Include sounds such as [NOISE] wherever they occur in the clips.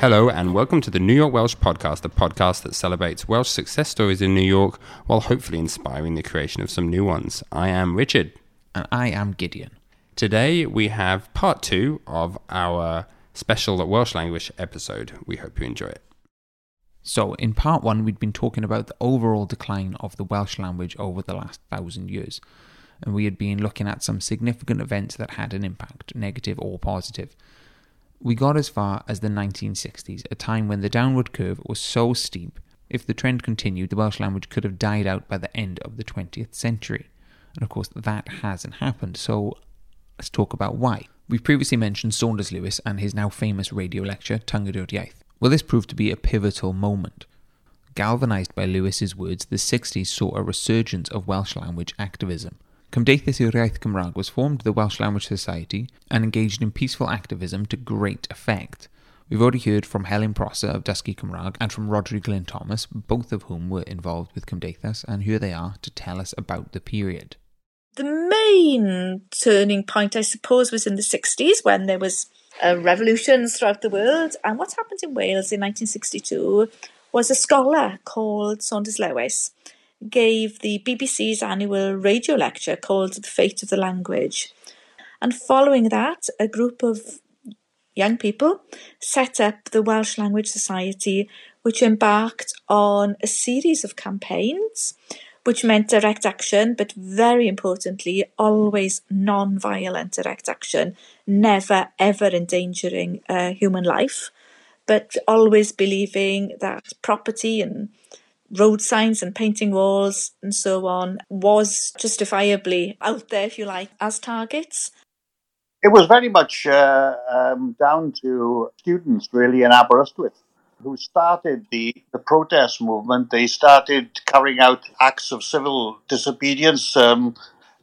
Hello and welcome to the New York Welsh Podcast, the podcast that celebrates Welsh success stories in New York while hopefully inspiring the creation of some new ones. I am Richard. And I am Gideon. Today we have part two of our special Welsh language episode. We hope you enjoy it. So, in part one, we'd been talking about the overall decline of the Welsh language over the last thousand years and we had been looking at some significant events that had an impact, negative or positive. We got as far as the 1960s, a time when the downward curve was so steep, if the trend continued, the Welsh language could have died out by the end of the 20th century. And of course, that hasn't happened, so let's talk about why. We've previously mentioned Saunders Lewis and his now famous radio lecture, yw'r Iaith. Well, this proved to be a pivotal moment. Galvanised by Lewis's words, the 60s saw a resurgence of Welsh language activism. Cymdeithas yr Iaith Cymraeg was formed the Welsh Language Society and engaged in peaceful activism to great effect. We've already heard from Helen Prosser of Dysgu Cymraeg and from Rhodri Glyn Thomas, both of whom were involved with Cymdeithas, and here they are to tell us about the period. The main turning point, I suppose, was in the 60s when there was uh, revolutions throughout the world. And what happened in Wales in 1962 was a scholar called Saunders Lewis gave the BBC's annual radio lecture called The Fate of the Language. And following that, a group of young people set up the Welsh Language Society, which embarked on a series of campaigns, which meant direct action, but very importantly, always non violent direct action, never ever endangering uh, human life, but always believing that property and road signs and painting walls and so on was justifiably out there, if you like, as targets? It was very much uh, um, down to students, really, in Aberystwyth who started the, the protest movement. They started carrying out acts of civil disobedience, um,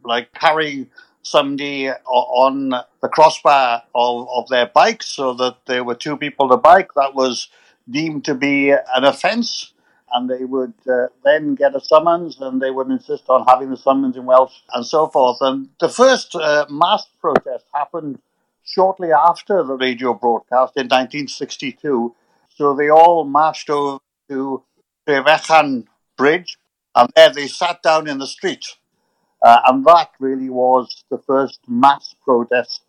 like carrying somebody on the crossbar of, of their bike so that there were two people on the bike. That was deemed to be an offence and they would uh, then get a summons and they would insist on having the summons in Welsh and so forth. And the first uh, mass protest happened shortly after the radio broadcast in 1962. So they all marched over to Trefechan Bridge and there they sat down in the street. Uh, and that really was the first mass protest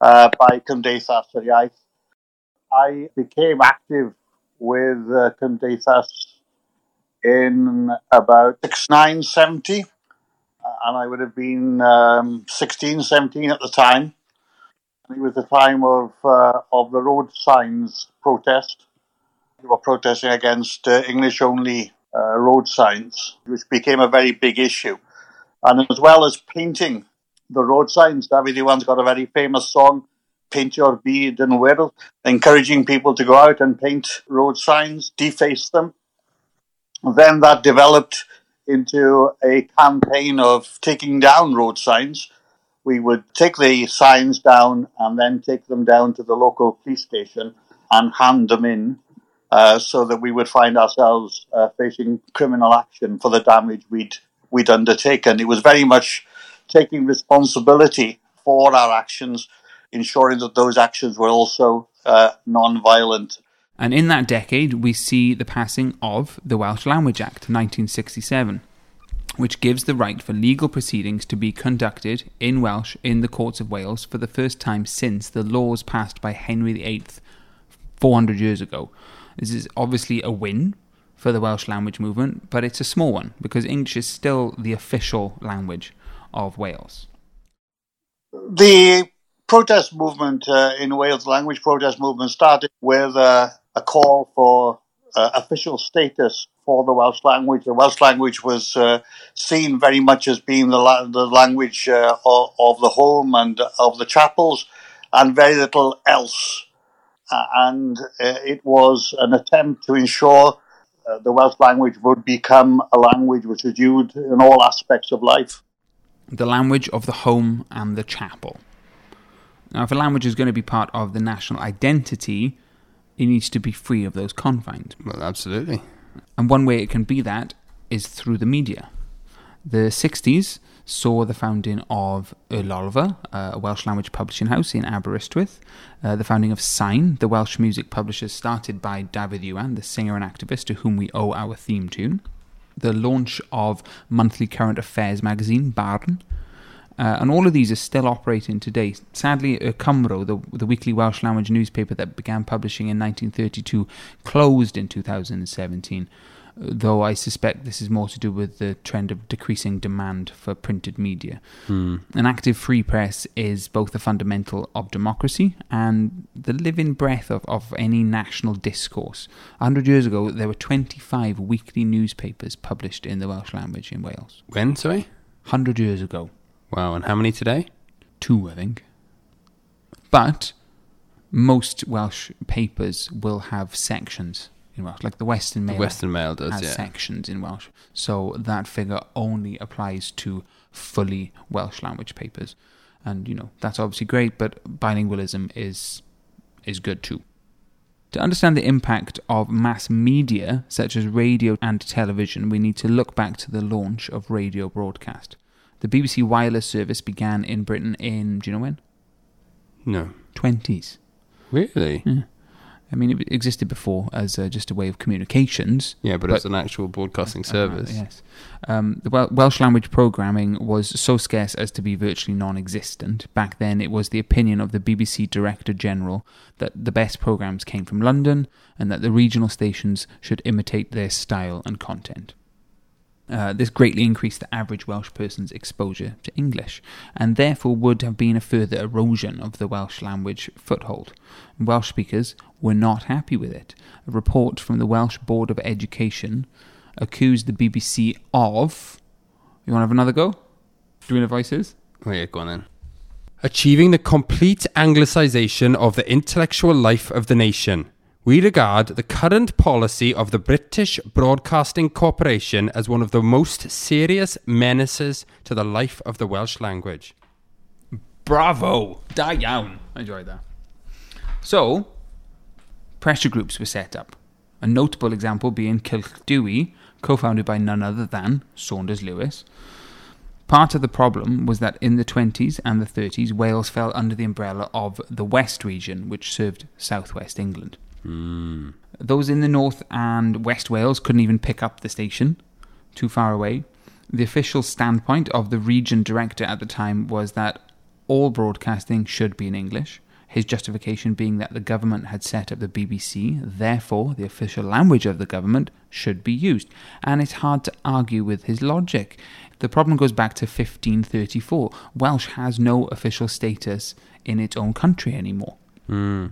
uh, by Cymdeithas yr Iaith. I became active with uh, Cymdeithas in about 6970, and I would have been um, 16, 17 at the time. It was the time of uh, of the road signs protest. We were protesting against uh, English only uh, road signs, which became a very big issue. And as well as painting the road signs, Dafydd Iwan's got a very famous song, Peintio'r Byd yn Wyrdd, encouraging people to go out and paint road signs, deface them, then that developed into a campaign of taking down road signs. We would take the signs down and then take them down to the local police station and hand them in uh, so that we would find ourselves uh, facing criminal action for the damage we'd, we'd undertaken. It was very much taking responsibility for our actions, ensuring that those actions were also uh, non violent and in that decade, we see the passing of the Welsh Language Act 1967, which gives the right for legal proceedings to be conducted in Welsh in the courts of Wales for the first time since the laws passed by Henry VIII 400 years ago. This is obviously a win for the Welsh language movement, but it's a small one because English is still the official language of Wales. The protest movement uh, in Wales, the language protest movement, started with uh, a call for uh, official status for the Welsh language. The Welsh language was uh, seen very much as being the, la- the language uh, of, of, the home and of the chapels, and very little else. And uh, it was an attempt to ensure uh, the Welsh language would become a language which was used in all aspects of life. The language of the home and the chapel. Now, if a language is going to be part of the national identity, it needs to be free of those confines. Well, absolutely. And one way it can be that is through the media. The 60s saw the founding of Y Lolfa, uh, a Welsh language publishing house in Aberystwyth, uh, the founding of Sain, the Welsh music publishers started by Dafydd Iwan, the singer and activist to whom we owe our theme tune, the launch of monthly current affairs magazine, Barn, uh, and all of these are still operating today. Sadly, Y Cymro, the, the weekly Welsh language newspaper that began publishing in 1932, closed in 2017 though I suspect this is more to do with the trend of decreasing demand for printed media. Hmm. An active free press is both a fundamental of democracy and the living breath of, of any national discourse. A hundred years ago, there were 25 weekly newspapers published in the Welsh language in Wales. When, sorry? Hundred years ago. Wow, and how many today? Two, I think. But most Welsh papers will have sections in Welsh, like the Western Mail. The Western Mail does, has yeah. sections in Welsh. So that figure only applies to fully Welsh language papers. And, you know, that's obviously great, but bilingualism is is good too. To understand the impact of mass media, such as radio and television, we need to look back to the launch of radio broadcast. The BBC wireless service began in Britain in, do you know when? No. 20s. Really? Yeah. I mean, it existed before as uh, just a way of communications. Yeah, but, But- it's an actual broadcasting Uh, service. yes. Um, the Wel- Welsh language programming was so scarce as to be virtually non existent. Back then, it was the opinion of the BBC Director General that the best programs came from London and that the regional stations should imitate their style and content. Uh, this greatly increased the average Welsh person's exposure to English, and therefore would have been a further erosion of the Welsh language foothold. Welsh speakers were not happy with it. A report from the Welsh Board of Education accused the BBC of. You want to have another go? Doing the voices? Oh, yeah, go on then. Achieving the complete anglicisation of the intellectual life of the nation. We regard the current policy of the British Broadcasting Corporation as one of the most serious menaces to the life of the Welsh language. Bravo! Da iawn. I enjoyed that. So, pressure groups were set up. A notable example being Cylch Dewi, co founded by none other than Saunders Lewis. Part of the problem was that in the 20s and the 30s, Wales fell under the umbrella of the West region, which served southwest England. Mm. Those in the north and west Wales couldn't even pick up the station, too far away. The official standpoint of the region director at the time was that all broadcasting should be in English. His justification being that the government had set up the BBC, therefore, the official language of the government should be used. And it's hard to argue with his logic. The problem goes back to 1534. Welsh has no official status in its own country anymore. Hmm.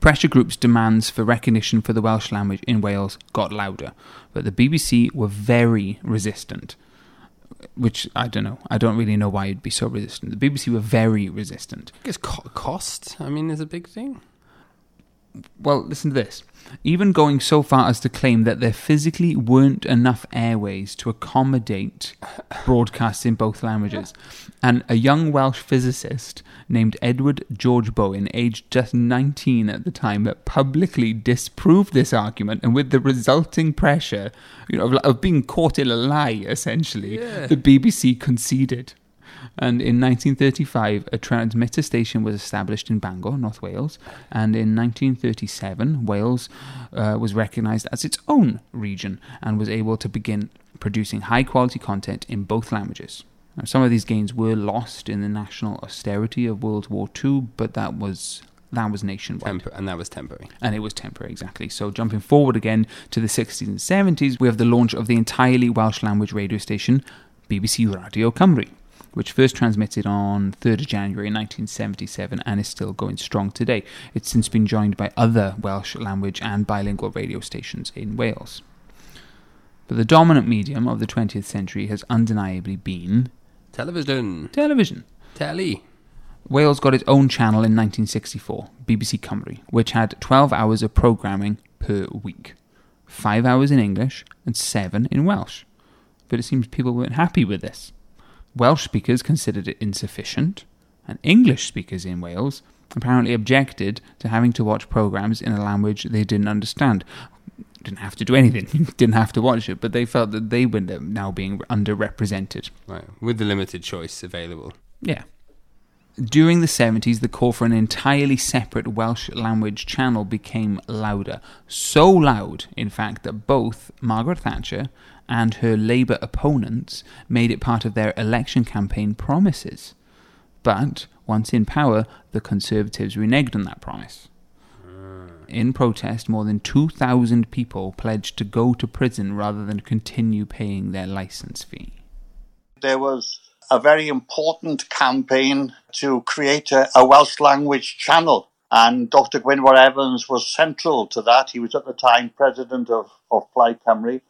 Pressure groups' demands for recognition for the Welsh language in Wales got louder, but the BBC were very resistant. Which I don't know. I don't really know why you'd be so resistant. The BBC were very resistant. I guess co- cost, I mean, is a big thing. Well, listen to this. Even going so far as to claim that there physically weren't enough airways to accommodate broadcasts in both languages. And a young Welsh physicist named Edward George Bowen, aged just 19 at the time, publicly disproved this argument. And with the resulting pressure, you know, of, of being caught in a lie, essentially, Yeah. the BBC conceded. And in 1935, a transmitter station was established in Bangor, North Wales. And in 1937, Wales uh, was recognised as its own region and was able to begin producing high quality content in both languages. Now, some of these gains were lost in the national austerity of World War II, but that was that was nationwide Temper- and that was temporary. and it was temporary exactly. So jumping forward again to the 60s and 70s, we have the launch of the entirely Welsh language radio station BBC Radio Cymru, which first transmitted on 3rd of January 1977 and is still going strong today. It's since been joined by other Welsh language and bilingual radio stations in Wales. But the dominant medium of the 20th century has undeniably been Television. television. Telly. Wales got its own channel in 1964, BBC Cymru, which had 12 hours of programming per week. 5 hours in English and 7 in Welsh. But it seems people weren't happy with this. Welsh speakers considered it insufficient, and English speakers in Wales apparently objected to having to watch programs in a language they didn't understand. didn't have to do anything, [LAUGHS] didn't have to watch it, but they felt that they were now being underrepresented. Right, with the limited choice available. Yeah. During the 70s, the call for an entirely separate Welsh language channel became louder. So loud, in fact, that both Margaret Thatcher and her Labour opponents made it part of their election campaign promises. But once in power, the Conservatives reneged on that promise. Hmm. In protest, more than 2,000 people pledged to go to prison rather than continue paying their license fee. There was a very important campaign to create a, a Welsh language channel. And Dr. Gwynfor Evans was central to that. He was at the time president of, of Plaid Cymru.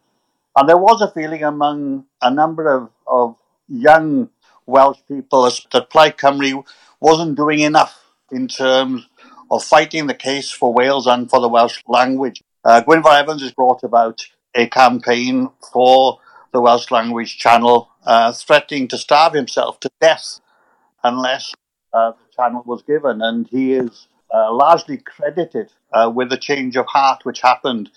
And there was a feeling among a number of, of young Welsh people that Plaid Cymru wasn't doing enough in terms of fighting the case for Wales and for the Welsh language. Uh, Gwynfor Evans has brought about a campaign for the Welsh language channel, uh, threatening to starve himself to death unless uh, the channel was given. And he is uh, largely credited uh, with the change of heart which happened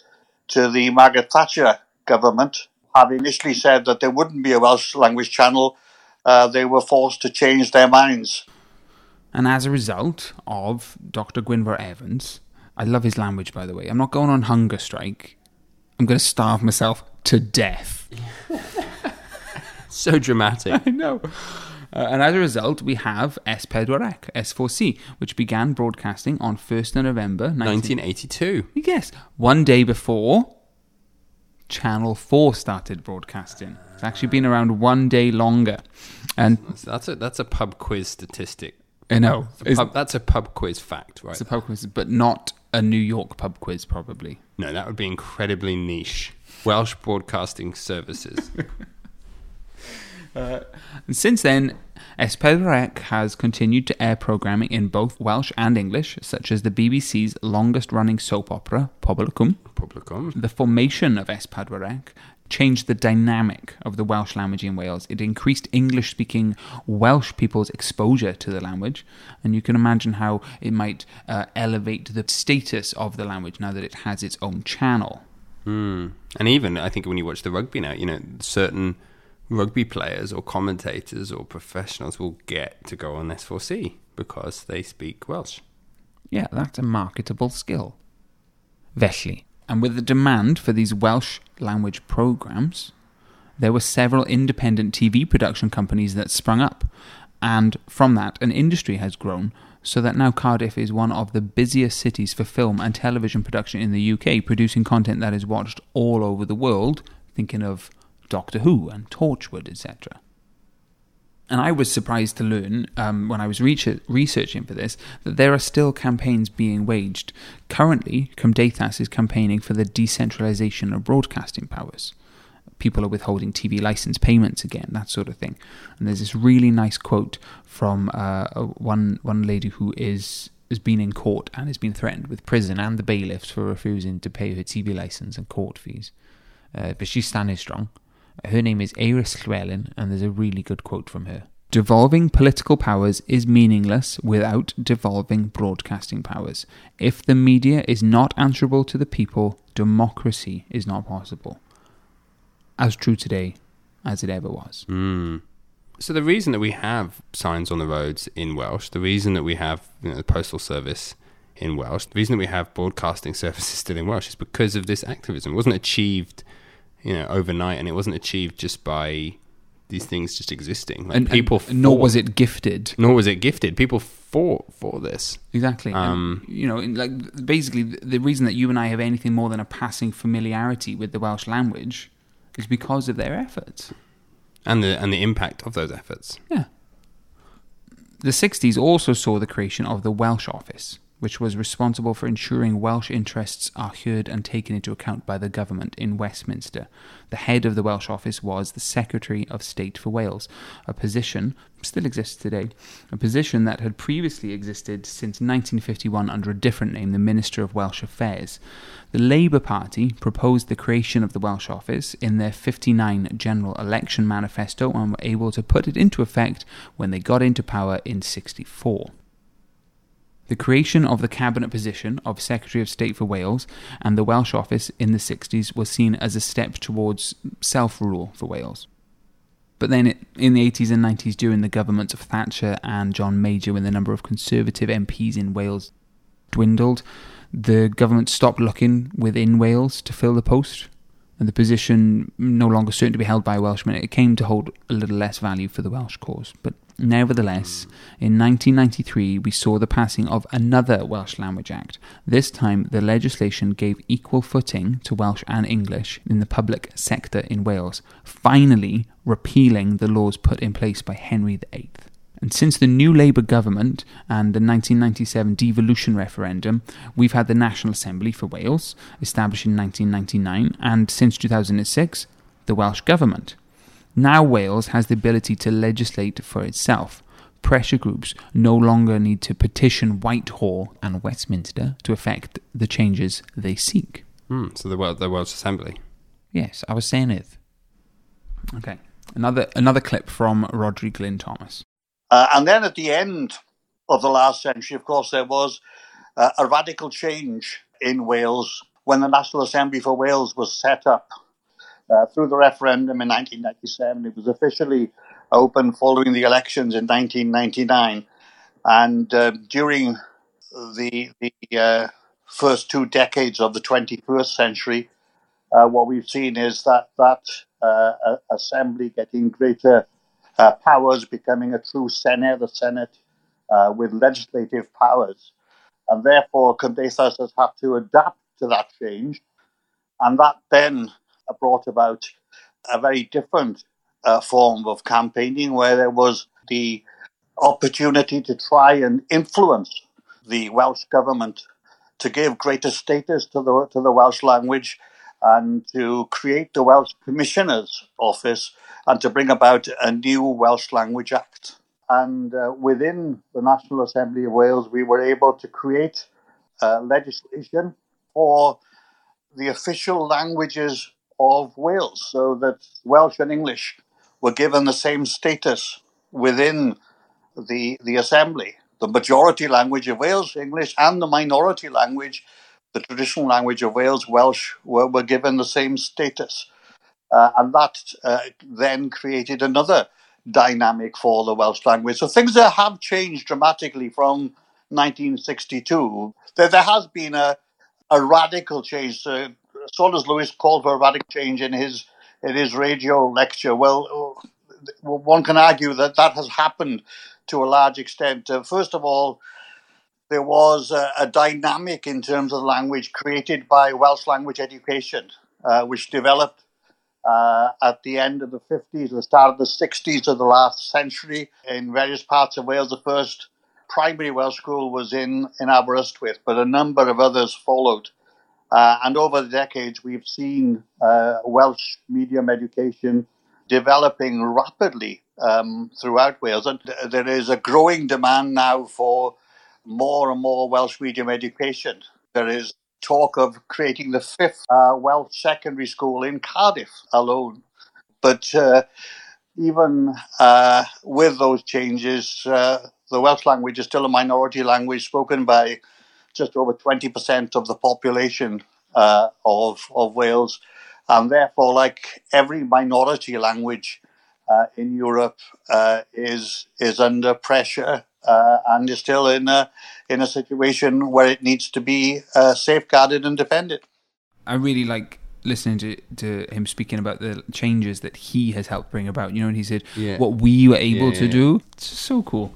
to the Margaret Thatcher government. Having initially said that there wouldn't be a Welsh language channel, uh, they were forced to change their minds. And as a result of Dr. Gwynfor Evans, I love his language, by the way. I'm not going on hunger strike. I'm going to starve myself to death. [LAUGHS] So dramatic. I know. Uh, and as a result, we have S4C, S4C, which began broadcasting on 1st of November 19- 1982. Yes, one day before Channel 4 started broadcasting. It's actually been around one day longer. And that's a that's a pub quiz statistic. I know, a pub, that's a pub quiz fact, right? it's a pub quiz, but not a New York pub quiz, probably. no, that would be incredibly niche. Welsh Broadcasting Services. [LAUGHS] And since then, S4C has continued to air programming in both Welsh and English, such as the BBC's longest running soap opera, y Publicum. The formation of S4C changed the dynamic of the Welsh language in Wales. It increased English speaking Welsh people's exposure to the language, and you can imagine how it might uh, elevate the status of the language now that it has its own channel. Hmm. And even, I think when you watch the rugby now, you know, certain rugby players or commentators or professionals will get to go on S4C because they speak Welsh. Yeah, that's a marketable skill. Felly, and with the demand for these Welsh language programs, there were several independent TV production companies that sprung up, and from that, an industry has grown so that now Cardiff is one of the busiest cities for film and television production in the UK, producing content that is watched all over the world, thinking of Doctor Who and Torchwood, etc. And I was surprised to learn um, when I was researching for this that there are still campaigns being waged. Currently, Cymdeithas is campaigning for the decentralisation of broadcasting powers. People are withholding TV license payments again, that sort of thing. And there's this really nice quote from uh, one one lady who is has been in court and has been threatened with prison and the bailiffs for refusing to pay her TV license and court fees. Uh, but she's standing strong. Her name is Iris Llewellyn, and there's a really good quote from her. Devolving political powers is meaningless without devolving broadcasting powers. If the media is not answerable to the people, democracy is not possible. As true today as it ever was. Mm. So the reason that we have signs on the roads in Welsh, the reason that we have you know, the postal service in Welsh, the reason that we have broadcasting [LAUGHS] services still in Welsh is because of this activism. It wasn't achieved, you know, overnight, and it wasn't achieved just by these things just existing. Like And people, and nor was it gifted. nor was it gifted. People fought for this. Exactly. And, Um, you know, in- like basically, the the reason that you and I have anything more than a passing familiarity with the Welsh language is because of their efforts. and the and the impact of those efforts. Yeah. The 60s also saw the creation of the Welsh Office, which was responsible for ensuring Welsh interests are heard and taken into account by the government in Westminster. The head of the Welsh Office was the Secretary of State for Wales, a position still exists today, a position that had previously existed since 1951 under a different name, the Minister of Welsh Affairs. The Labour Party proposed the creation of the Welsh Office in their 59 general election manifesto and were able to put it into effect when they got into power in 64. The creation of the cabinet position of Secretary of State for Wales and the Welsh office in the 60s was seen as a step towards self rule for Wales. But then in the 80s and 90s, during the governments of Thatcher and John Major, when the number of Conservative MPs in Wales dwindled, the government stopped looking within Wales to fill the post, and the position no longer certain to be held by Welshmen. It came to hold a little less value for the Welsh cause. But nevertheless, in 1993, we saw the passing of another Welsh Language Act. This time, the legislation gave equal footing to Welsh and English in the public sector in Wales, finally repealing the laws put in place by Henry VIII. And since the new Labour government and the 1997 devolution referendum, we've had the National Assembly for Wales, established in 1999, and since 2006, the Welsh Government. Now Wales has the ability to legislate for itself. Pressure groups no longer need to petition Whitehall and Westminster to effect the changes they seek. Hmm, so the, Wel- the Welsh Assembly. Yes, I was saying it. Okay. Another another clip from Rhodri Glyn Thomas. Uh, and then at the end of the last century, of course, there was uh, a radical change in Wales when the National Assembly for Wales was set up. Uh, through the referendum in 1997, it was officially open following the elections in 1999. And uh, during the, the uh, first two decades of the 21st century, uh, what we've seen is that that assembly getting greater uh, powers becoming a true Senate, the Senate uh, with legislative powers. And therefore, Cymdeithas has had to adapt to that change. And that then brought about a very different uh, form of campaigning where there was the opportunity to try and influence the Welsh government to give greater status to the to the Welsh language and to create the Welsh Commissioner's Office and to bring about a new Welsh Language Act. And uh, within the National Assembly of Wales, we were able to create uh, legislation for the official languages of Wales so that Welsh and English were given the same status within the, the Assembly. The majority language of Wales, English, and the minority language, the traditional language of Wales, Welsh, were, were given the same status. Uh, and that uh, then created another dynamic for the Welsh language. So things that have changed dramatically from 1962. There, there has been a, a radical change. Uh, Saunders Lewis called for a radical change in his in his radio lecture. Well, one can argue that that has happened to a large extent. Uh, first of all, there was a, a, dynamic in terms of language created by Welsh language education, uh, which developed uh, at the end of the 50s, the start of the 60s of the last century in various parts of Wales. The first primary Welsh school was in, in Aberystwyth, but a number of others followed. Uh, and over the decades, we've seen uh, Welsh medium education developing rapidly um, throughout Wales. And there is a growing demand now for more and more Welsh medium education. There is talk of creating the fifth uh, Welsh secondary school in Cardiff alone. But uh, even uh, with those changes, uh, the Welsh language is still a minority language spoken by just over 20% of the population uh, of, of Wales. And therefore, like every minority language uh, in Europe, is, is under pressure uh, and is still in a in a situation where it needs to be uh, safeguarded and defended. I really like listening to, to him speaking about the changes that he has helped bring about. You know, and he said yeah. what we were able yeah, to yeah. do. It's so cool.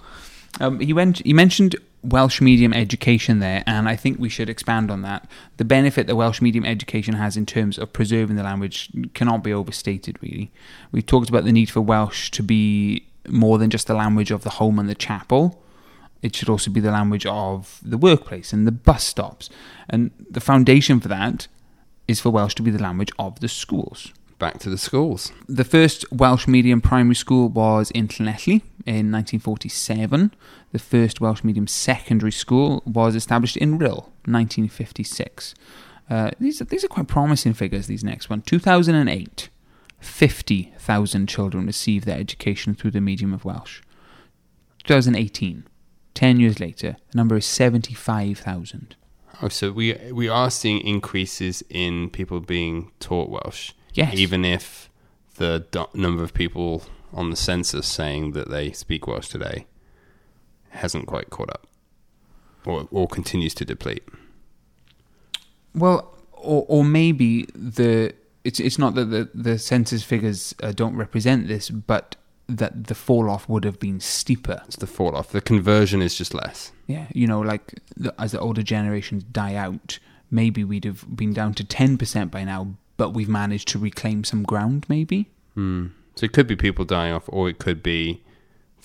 Um, he went. He mentioned Welsh medium education there, and I think we should expand on that. The benefit that Welsh medium education has in terms of preserving the language cannot be overstated. Really, we've talked about the need for Welsh to be more than just the language of the home and the chapel. It should also be the language of the workplace and the bus stops. And the foundation for that is for Welsh to be the language of the schools. Back to the schools. The first Welsh medium primary school was in Llanelli in 1947. The first Welsh medium secondary school was established in Rhyl, 1956. Uh, these, are, these are quite promising figures, these next one. 2008. 50,000 children receive their education through the medium of Welsh. 2018, 10 years later, the number is 75,000. Oh, so we we are seeing increases in people being taught Welsh. Yes. Even if the do- number of people on the census saying that they speak Welsh today hasn't quite caught up, or or continues to deplete. Well, or, or maybe the it's it's not that the the census figures uh, don't represent this, but that the fall off would have been steeper. It's the fall off. The conversion is just less. Yeah, you know, like the, as the older generations die out, maybe we'd have been down to ten percent by now, but we've managed to reclaim some ground. Maybe. Hmm. So it could be people dying off, or it could be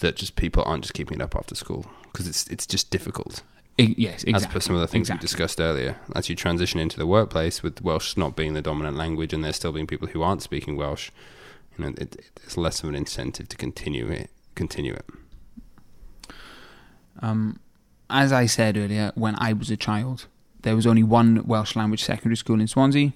that just people aren't just keeping it up after school because it's it's just difficult. I- yes, exactly. As per some of the things exactly. we discussed earlier, as you transition into the workplace with Welsh not being the dominant language, and there still being people who aren't speaking Welsh, you know, it, it, it's less of an incentive to continue it. Continue it. Um, as I said earlier, when I was a child, there was only one Welsh language secondary school in Swansea.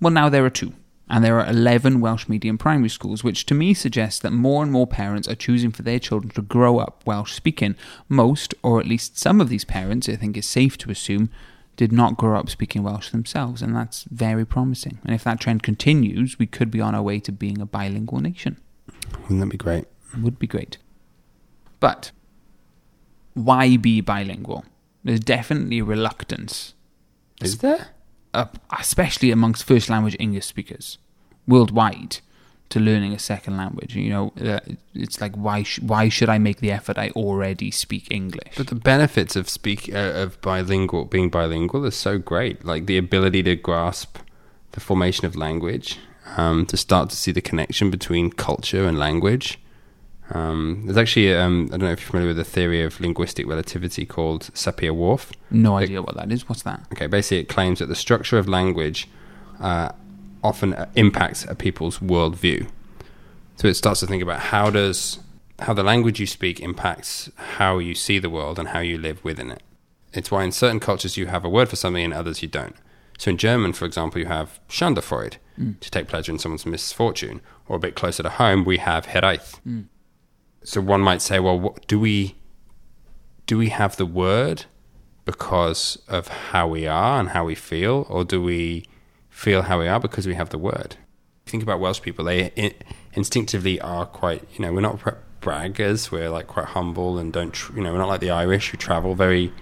Well, now there are two. And there are 11 Welsh medium primary schools, which to me suggests that more and more parents are choosing for their children to grow up Welsh speaking. Most, or at least some of these parents, I think it's safe to assume, did not grow up speaking Welsh themselves, and that's very promising. And if that trend continues, we could be on our way to being a bilingual nation. Wouldn't that be great? Would be great. But why be bilingual? There's definitely reluctance, Is there? Especially amongst first language English speakers worldwide, to learning a second language. You know, uh, it's like why sh- why should I make the effort? I already speak English. But the benefits of speak uh, of bilingual being bilingual is so great. Like the ability to grasp the formation of language, um, to start to see the connection between culture and language. Um, there's actually um, I don't know if you're familiar with the theory of linguistic relativity called Sapir-Whorf. no idea what that is. What's that? Okay, basically, it claims that the structure of language uh, often uh, impacts a people's worldview. So it starts to think about how does how the language you speak impacts how you see the world and how you live within it. It's why in certain cultures you have a word for something, in others you don't. So in German, for example, you have Schadenfreude to take pleasure in someone's misfortune, or a bit closer to home, we have hiraeth. So one might say, well, what, do we do we have the word because of how we are and how we feel, or do we feel how we are because we have the word? Think about Welsh people; they in, instinctively are quite, you know, we're not bra- braggers. We're like quite humble and don't, tr- you know, we're not like the Irish who travel very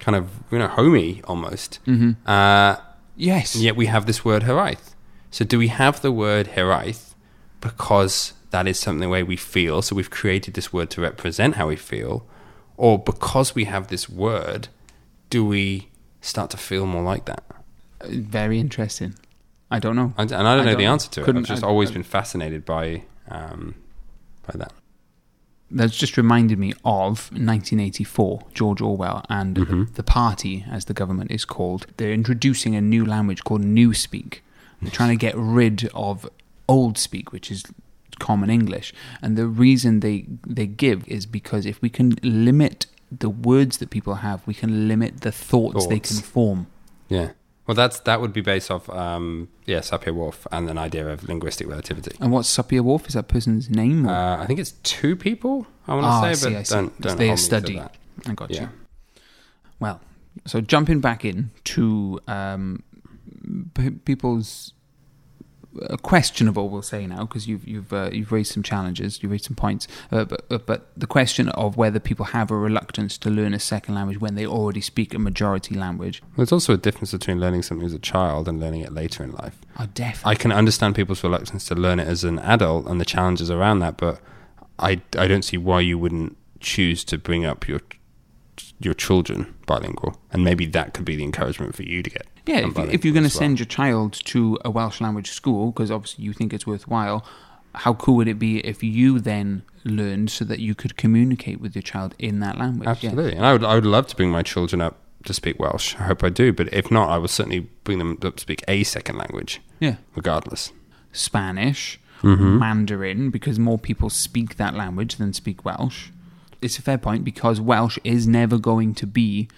kind of, you know, homey almost. Mm-hmm. Uh, Yes. and yet we have this word hiraeth. So do we have the word hiraeth because that is something the way we feel? So we've created this word to represent how we feel, or because we have this word, do we start to feel more like that? Very interesting. I don't know. And, and I don't I know the don't- answer to it. I've just I- always I- been fascinated by um, by that. That's just reminded me of 1984, George Orwell and Mm-hmm. the, the party, as the government is called. They're introducing a new language called Newspeak. They're trying to get rid of Old Speak, which is common English. And the reason they, they give is because if we can limit the words that people have, we can limit the thoughts, they can form. Yeah. Well, that's that would be based off um, yeah Sapir-Whorf and an idea of linguistic relativity. And what's Sapir Whorf? Is that person's name? Or? Uh, I think it's two people. I want to Ah, say, I see, but I don't don't their hold me to study. that. I got Yeah. you. Well, so jumping back in to um, p- people's questionable, we'll say now, because you've you've uh, you've raised some challenges, you've raised some points, uh, but uh, but the question of whether people have a reluctance to learn a second language when they already speak a majority language. There's also a difference between learning something as a child and learning it later in life. Oh, definitely. I can understand people's reluctance to learn it as an adult and the challenges around that, but I, I don't see why you wouldn't choose to bring up your your children bilingual, and maybe that could be the encouragement for you to get. Yeah, if, you, if, you're going to well. send your child to a Welsh language school, because obviously you think it's worthwhile, how cool would it be if you then learned so that you could communicate with your child in that language? Yeah. Absolutely, and I would I would love to bring my children up to speak Welsh. I hope I do, but if not, I will certainly bring them up to speak a second language, Yeah. regardless. Spanish, Mm-hmm. Mandarin, because more people speak that language than speak Welsh. It's a fair point because Welsh is never going to be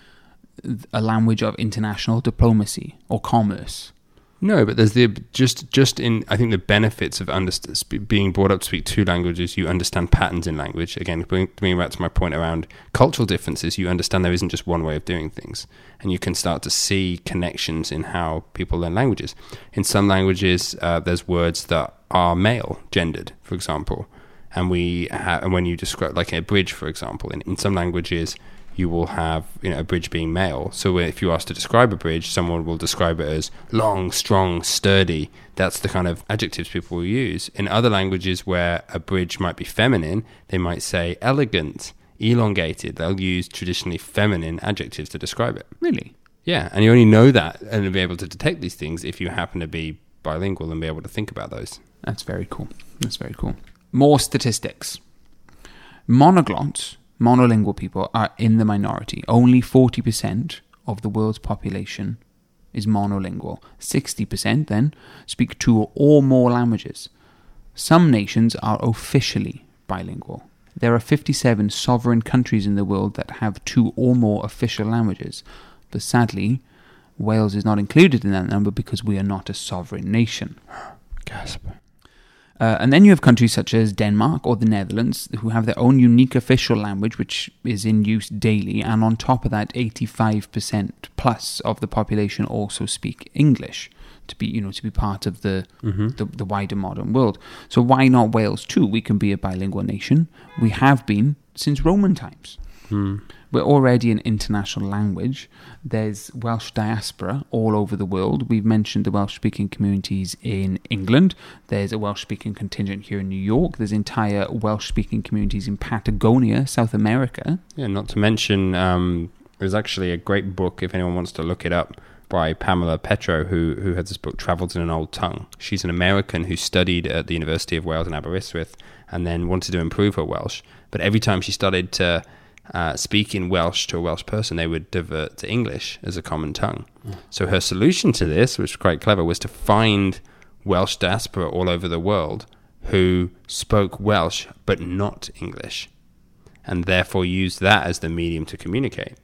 a language of international diplomacy or commerce. No, but there's the just just in I think the benefits of underst- being brought up to speak two languages. You understand patterns in language. Again, bring- bringing back to my point around cultural differences, you understand there isn't just one way of doing things, and you can start to see connections in how people learn languages. In some languages, uh, there's words that are male gendered, for example, and we ha- and when you describe like a bridge, for example, in, in some languages you will have you know a bridge being male. So if you ask to describe a bridge, someone will describe it as long, strong, sturdy. That's the kind of adjectives people will use. In other languages where a bridge might be feminine, they might say elegant, elongated. They'll use traditionally feminine adjectives to describe it. Really? Yeah, and you only know that and be able to detect these things if you happen to be bilingual and be able to think about those. That's very cool. That's very cool. More statistics. Monoglots, monolingual people, are in the minority. Only 40% of the world's population is monolingual. 60% then speak two or more languages. Some nations are officially bilingual. There are 57 sovereign countries in the world that have two or more official languages. But sadly, Wales is not included in that number because we are not a sovereign nation. Gasp. Uh, and then you have countries such as Denmark or the Netherlands who have their own unique official language, which is in use daily. And on top of that, 85% plus of the population also speak English to be, you know, to be part of the, the the wider modern world. So why not Wales too? We can be a bilingual nation. We have been since Roman times. We're already an international language. There's Welsh diaspora all over the world. We've mentioned the Welsh speaking communities in England. There's a Welsh speaking contingent here in New York. There's entire Welsh speaking communities in Patagonia, South America. Yeah, not to mention, um, there's actually a great book, if anyone wants to look it up, by Pamela Petro, who, who has this book, Travels in an Old Tongue. She's an American who studied at the University of Wales in Aberystwyth and then wanted to improve her Welsh. But every time she started to uh, speak in Welsh to a Welsh person, they would divert to English as a common tongue. So her solution to this, which was quite clever, was to find Welsh diaspora all over the world who spoke Welsh but not English and therefore use that as the medium to communicate.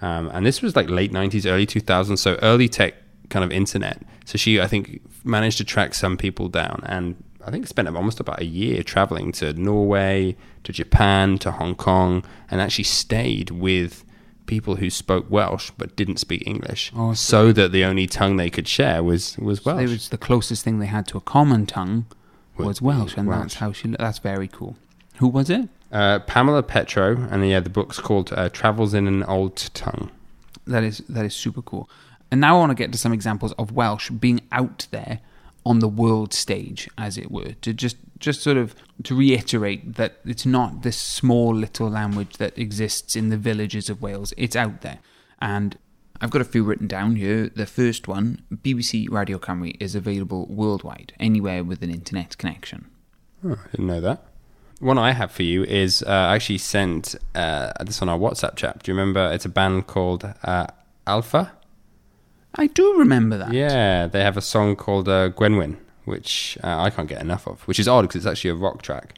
Um, and this was like late 90s, early 2000s, so early tech kind of internet. So she, I think, managed to track some people down and I think spent almost about a year traveling to Norway, to Japan, to Hong Kong, and actually stayed with people who spoke Welsh but didn't speak English, Oh, so that the only tongue they could share was was Welsh. It was the closest thing they had to a common tongue was Welsh, and Welsh. that's how she. That's very cool. Who was it? uh, Pamela Petro, and yeah, the book's called uh, "Travels in an Old Tongue." That is that is super cool. And now I want to get to some examples of Welsh being out there on the world stage, as it were, to just just sort of to reiterate that it's not this small little language that exists in the villages of Wales. It's out there, and I've got a few written down here. The first one, BBC Radio Cymru, is available worldwide, anywhere with an internet connection. Oh, I didn't know that. One I have for you is uh, I actually sent uh, this on our WhatsApp chat. Do you remember? It's a band called uh, Alffa. I do remember that. Yeah, they have a song called uh, Gwenwyn, which uh, I can't get enough of. Which is odd because it's actually a rock track.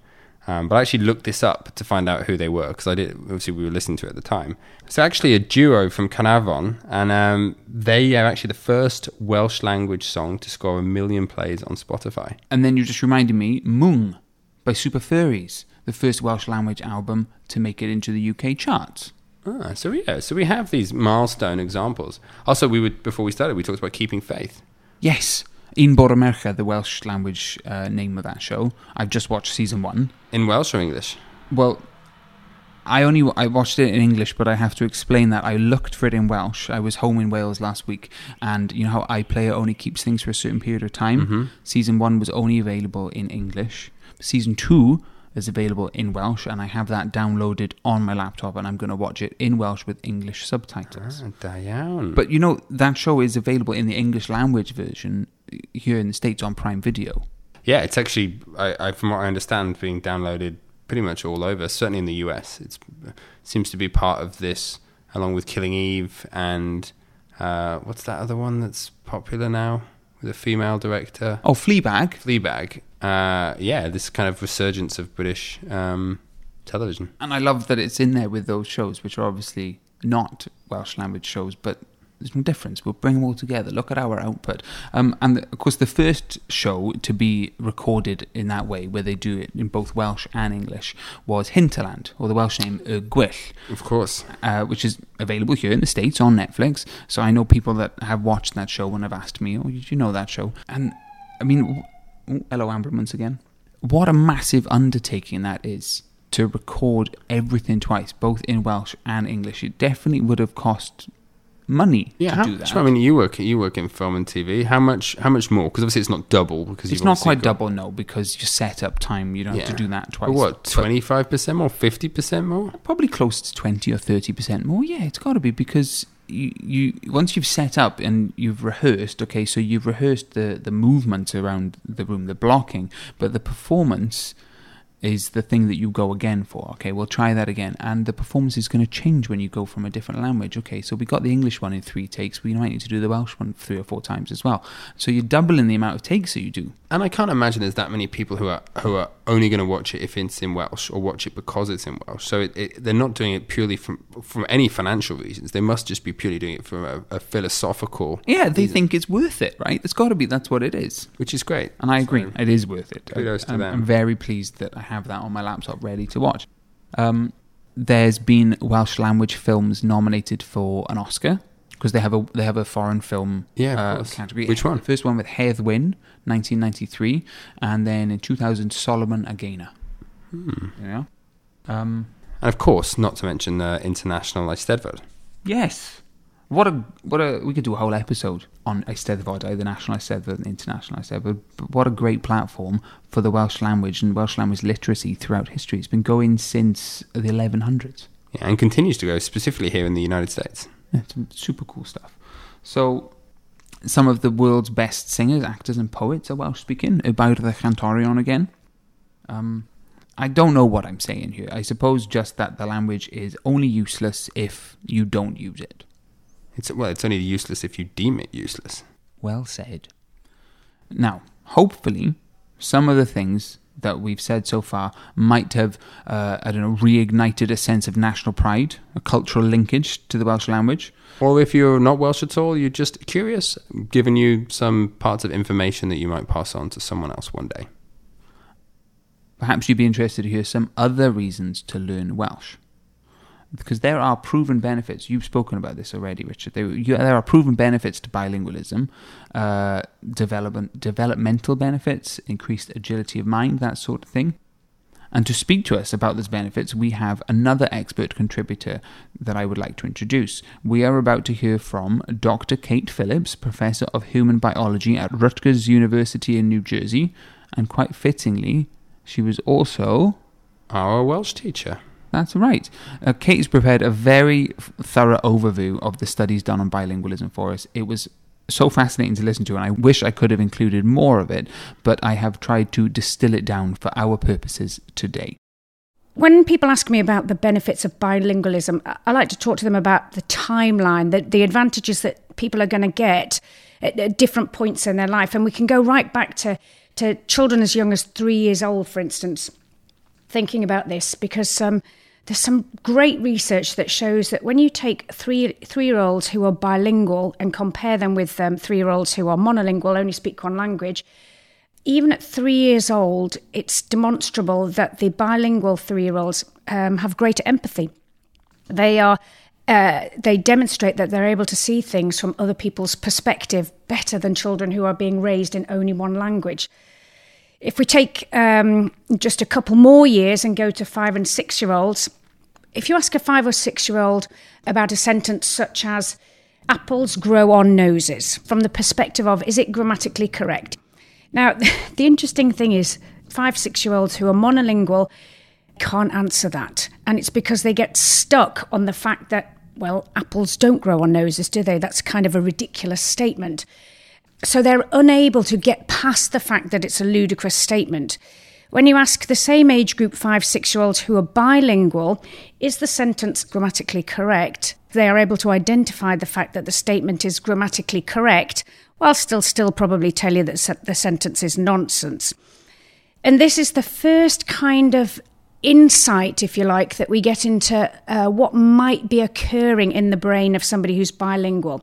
Um, but I actually looked this up to find out who they were because I did. Obviously, we were listening to it at the time. It's actually a duo from Caernarfon, and um, they are actually the first Welsh language song to score a million plays on Spotify. And then you just reminded me, Mwng by Super Furries, the first Welsh language album to make it into the UK charts. Ah, so yeah, so we have these milestone examples. Also, we would before we started, we talked about keeping faith. Yes, Un Bore Mercher, the Welsh language uh, name of that show. I've just watched season one. In Welsh or English? Well, I only I watched it in English, but I have to explain that I looked for it in Welsh. I was home in Wales last week, and you know how iPlayer only keeps things for a certain period of time. Season one was only available in English. Season two is available in Welsh, and I have that downloaded on my laptop, and I'm going to watch it in Welsh with English subtitles. Ah, da iawn. But you know that show is available in the English language version here in the states on Prime Video. Yeah, it's actually, I, I, from what I understand, being downloaded pretty much all over. Certainly in the US, it seems to be part of this, along with Killing Eve and uh, what's that other one that's popular now with a female director? Oh, Fleabag. Fleabag. Uh, yeah, this kind of resurgence of British um, television. And I love that it's in there with those shows, which are obviously not Welsh language shows, but there's no difference. We'll bring them all together. Look at our output. Um, and of course, the first show to be recorded in that way, where they do it in both Welsh and English, was Hinterland, or the Welsh name Y Gwyll, Of course. uh, which is available here in the States on Netflix. So I know people that have watched that show and have asked me, oh, did you know that show? And I mean, w- oh, hello, Amber once again. What a massive undertaking that is to record everything twice, both in Welsh and English. It definitely would have cost money Yeah, to do that. so, I mean, you work you work in film and TV. How much? How much more? Because obviously it's not double. Because it's not quite got- double, no, because you set up time. You don't have to do that twice. But what? Twenty five percent more? Fifty percent more? probably close to 20 or 30% more. Yeah, it's got to be because you, you once you've set up and you've rehearsed, okay, so you've rehearsed the, the movement around the room, the blocking, but the performance is the thing that you go again for. Okay, we'll try that again. And the performance is going to change when you go from a different language. Okay, so we got the English one in three takes. We might need to do the Welsh one three or four times as well. So you're doubling the amount of takes that you do. And I can't imagine there's that many people who are who are only going to watch it if it's in Welsh or watch it because it's in Welsh. So it, it, they're not doing it purely from from any financial reasons. They must just be purely doing it from a, a philosophical. Yeah, they reason, think it's worth it, right? It's got to be. That's what it is. which is great. And I agree, So- it is worth it. Kudos to I'm, them. I'm very pleased that I have that on my laptop ready to watch. Um, there's been Welsh language films nominated for an Oscar because they have a they have a foreign film Yeah, uh, category. Which one? The first one with Hedd Wyn, 1993, and then in 2000 Solomon a Gaenor. Hmm. You know? Um, And of course, not to mention the international Eisteddfod. yes. What a what a we could do a whole episode on Eisteddfod, the national Eisteddfod and the international Eisteddfod. But what a great platform for the Welsh language and Welsh language literacy throughout history. It's been going since the 1100s. Yeah, and continues to go specifically here in the United States. Yeah, it's super cool stuff. So, some of the world's best singers, actors, and poets are Welsh speaking. About the Cantorion again. Um, I don't know what I'm saying here. I suppose just that the language is only useless if you don't use it. It's well, it's only useless if you deem it useless. Well said. Now, hopefully, some of the things that we've said so far might have, uh, I don't know, reignited a sense of national pride, a cultural linkage to the Welsh language. Or if you're not Welsh at all, you're just curious, giving you some parts of information that you might pass on to someone else one day. Perhaps you'd be interested to hear some other reasons to learn Welsh. Because there are proven benefits. You've spoken about this already, Richard. There, you, there are proven benefits to bilingualism, uh, development, developmental benefits, increased agility of mind, that sort of thing. And to speak to us about those benefits, we have another expert contributor that I would like to introduce. We are about to hear from Dr. Kate Phillips, Professor of Human Biology at Rutgers University in New Jersey. And quite fittingly, she was also Our Welsh teacher. That's right. Uh, Kate's prepared a very thorough overview of the studies done on bilingualism for us. It was so fascinating to listen to, and I wish I could have included more of it, but I have tried to distill it down for our purposes today. When people ask me about the benefits of bilingualism, I- I like to talk to them about the timeline, the, the advantages that people are going to get at, at different points in their life. And we can go right back to, to children as young as three years old, for instance, thinking about this, because um, there's some great research that shows that when you take three three year olds who are bilingual and compare them with um, three year olds who are monolingual, only speak one language, even at three years old, it's demonstrable that the bilingual three year olds um, have greater empathy. They are. Uh, they demonstrate that they're able to see things from other people's perspective better than children who are being raised in only one language. If we take um, just a couple more years and go to five and six year olds, if you ask a five or six year old about a sentence such as, apples grow on noses, from the perspective of, is it grammatically correct? Now, [LAUGHS] the interesting thing is, five, six year olds who are monolingual can't answer that. And it's because they get stuck on the fact that, well, apples don't grow on noses, do they? That's kind of a ridiculous statement. So they're unable to get past the fact that it's a ludicrous statement. When you ask the same age group, five, six year olds who are bilingual, is the sentence grammatically correct? They are able to identify the fact that the statement is grammatically correct, while still, still probably tell you that the sentence is nonsense. And this is the first kind of insight, if you like, that we get into uh, what might be occurring in the brain of somebody who's bilingual.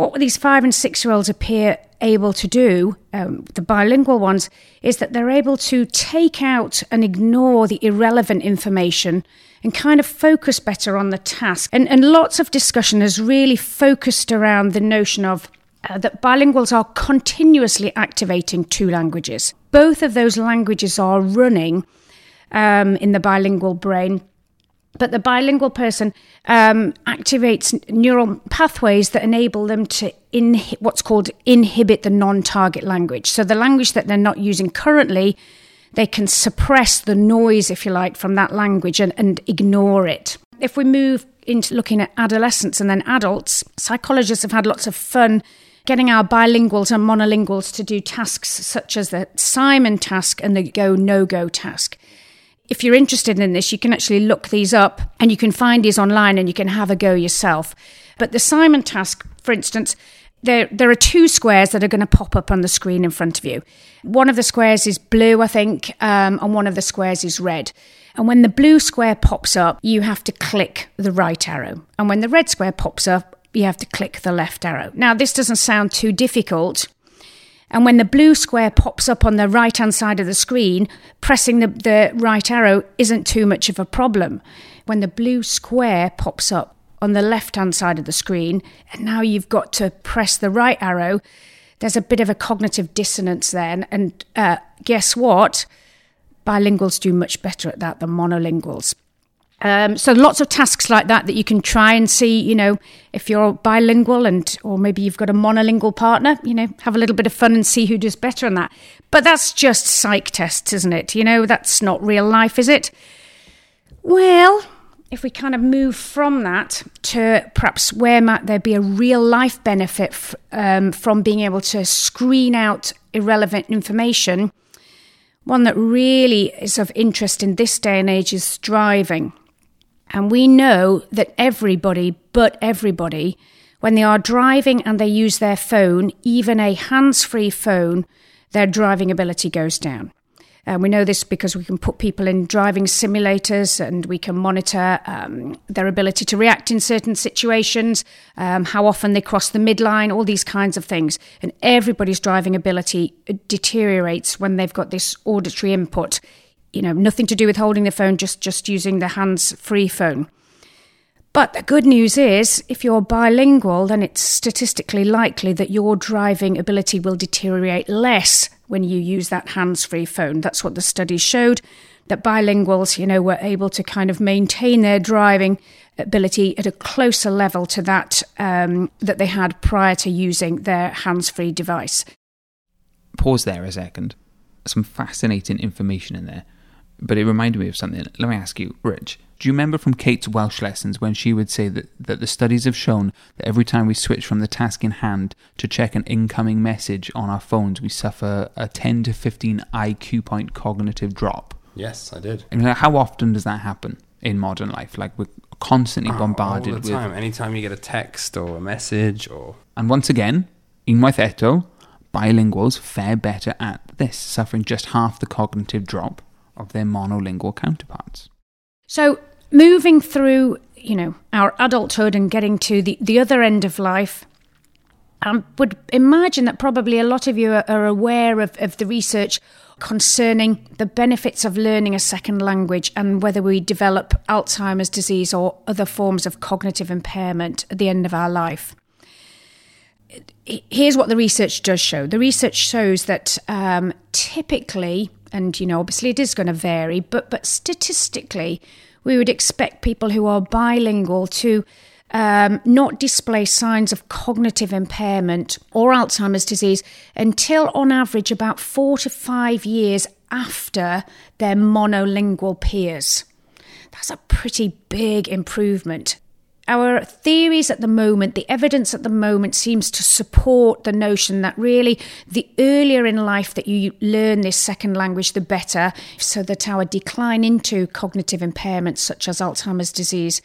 What these five and six year olds appear able to do, um, the bilingual ones, is that they're able to take out and ignore the irrelevant information and kind of focus better on the task. And, and lots of discussion has really focused around the notion of uh, that bilinguals are continuously activating two languages. Both of those languages are running um, in the bilingual brain but the bilingual person um, activates neural pathways that enable them to inhi- what's called inhibit the non-target language. So the language that they're not using currently, they can suppress the noise, if you like, from that language and, and ignore it. If we move into looking at adolescents and then adults, psychologists have had lots of fun getting our bilinguals and monolinguals to do tasks such as the Simon task and the go no go task if you're interested in this, you can actually look these up and you can find these online and you can have a go yourself. But the Simon task, for instance, there, there are two squares that are going to pop up on the screen in front of you. One of the squares is blue, I think, um, and one of the squares is red. And when the blue square pops up, you have to click the right arrow. And when the red square pops up, you have to click the left arrow. Now, this doesn't sound too difficult, and when the blue square pops up on the right hand side of the screen, pressing the, the right arrow isn't too much of a problem. When the blue square pops up on the left hand side of the screen, and now you've got to press the right arrow, there's a bit of a cognitive dissonance then. And uh, guess what? Bilinguals do much better at that than monolinguals. Um, so lots of tasks like that that you can try and see, you know, if you're bilingual and or maybe you've got a monolingual partner, you know, have a little bit of fun and see who does better on that. But that's just psych tests, isn't it? You know, that's not real life, is it? Well, if we kind of move from that to perhaps where might there be a real life benefit f- um, from being able to screen out irrelevant information, one that really is of interest in this day and age is driving. And we know that everybody, but everybody, when they are driving and they use their phone, even a hands free phone, their driving ability goes down. And we know this because we can put people in driving simulators and we can monitor um, their ability to react in certain situations, um, how often they cross the midline, all these kinds of things. And everybody's driving ability deteriorates when they've got this auditory input you know, nothing to do with holding the phone, just, just using the hands free phone. But the good news is, if you're bilingual, then it's statistically likely that your driving ability will deteriorate less when you use that hands free phone. That's what the study showed that bilinguals, you know, were able to kind of maintain their driving ability at a closer level to that um, that they had prior to using their hands free device. Pause there a second. Some fascinating information in there but it reminded me of something. Let me ask you, Rich, do you remember from Kate's Welsh lessons when she would say that, that the studies have shown that every time we switch from the task in hand to check an incoming message on our phones, we suffer a 10 to 15 IQ point cognitive drop? Yes, I did. I mean, how often does that happen in modern life? Like we're constantly ah, bombarded oh, all the time. with. Anytime you get a text or a message or. And once again, unwaith eto, bilinguals fare better at this, suffering just half the cognitive drop of their monolingual counterparts. So, moving through, you know, our adulthood and getting to the, the other end of life, I would imagine that probably a lot of you are, are aware of, of the research concerning the benefits of learning a second language and whether we develop Alzheimer's disease or other forms of cognitive impairment at the end of our life. Here's what the research does show the research shows that um, typically and you know obviously it is going to vary but but statistically we would expect people who are bilingual to um, not display signs of cognitive impairment or Alzheimer's disease until, on average, about four to five years after their monolingual peers. That's a pretty big improvement our theories at the moment, the evidence at the moment seems to support the notion that really the earlier in life that you learn this second language, the better, so that our decline into cognitive impairments such as Alzheimer's disease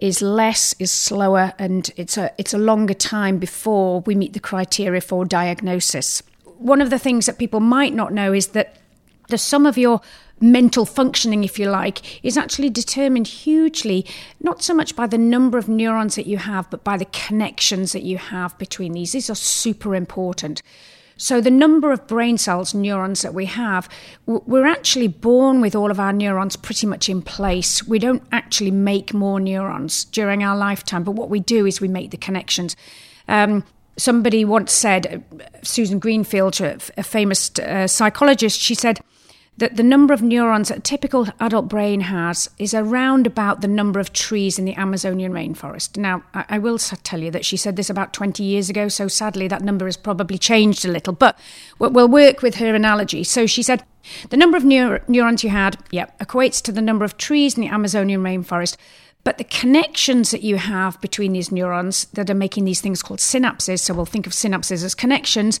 is less, is slower, and it's a it's a longer time before we meet the criteria for diagnosis. One of the things that people might not know is that the sum of your mental functioning, if you like, is actually determined hugely, not so much by the number of neurons that you have, but by the connections that you have between these. These are super important. So, the number of brain cells, neurons that we have, we're actually born with all of our neurons pretty much in place. We don't actually make more neurons during our lifetime, but what we do is we make the connections. Um, somebody once said, Susan Greenfield, a, famous uh, psychologist, she said, that the number of neurons a typical adult brain has is around about the number of trees in the Amazonian rainforest. Now, I, I will tell you that she said this about 20 years ago, so sadly that number has probably changed a little, but we'll work with her analogy. So she said the number of neur- neurons you had, yeah, equates to the number of trees in the Amazonian rainforest. But the connections that you have between these neurons that are making these things called synapses, so we'll think of synapses as connections,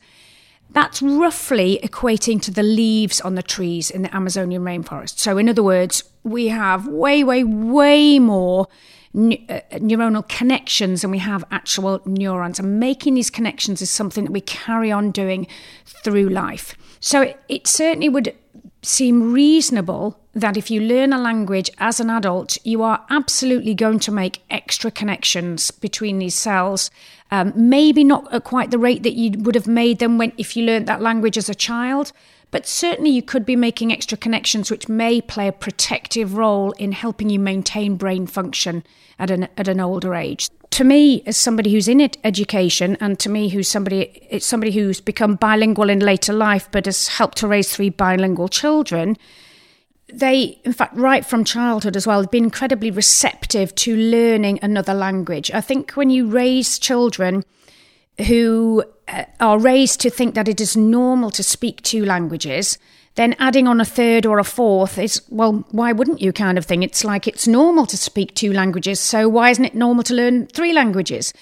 that's roughly equating to the leaves on the trees in the Amazonian rainforest. So, in other words, we have way, way, way more uh, neuronal connections than we have actual neurons. And making these connections is something that we carry on doing through life. So, it, it certainly would seem reasonable that if you learn a language as an adult, you are absolutely going to make extra connections between these cells. Um, maybe not at quite the rate that you would have made them when if you learned that language as a child, but certainly you could be making extra connections which may play a protective role in helping you maintain brain function at an at an older age. To me, as somebody who's in it, education, and to me who's somebody it's somebody who's become bilingual in later life but has helped to raise three bilingual children, they, in fact, right from childhood as well, have been incredibly receptive to learning another language. I think when you raise children who uh, are raised to think that it is normal to speak two languages, then adding on a third or a fourth is, well, why wouldn't you kind of thing? It's like it's normal to speak two languages, so why isn't it normal to learn three languages?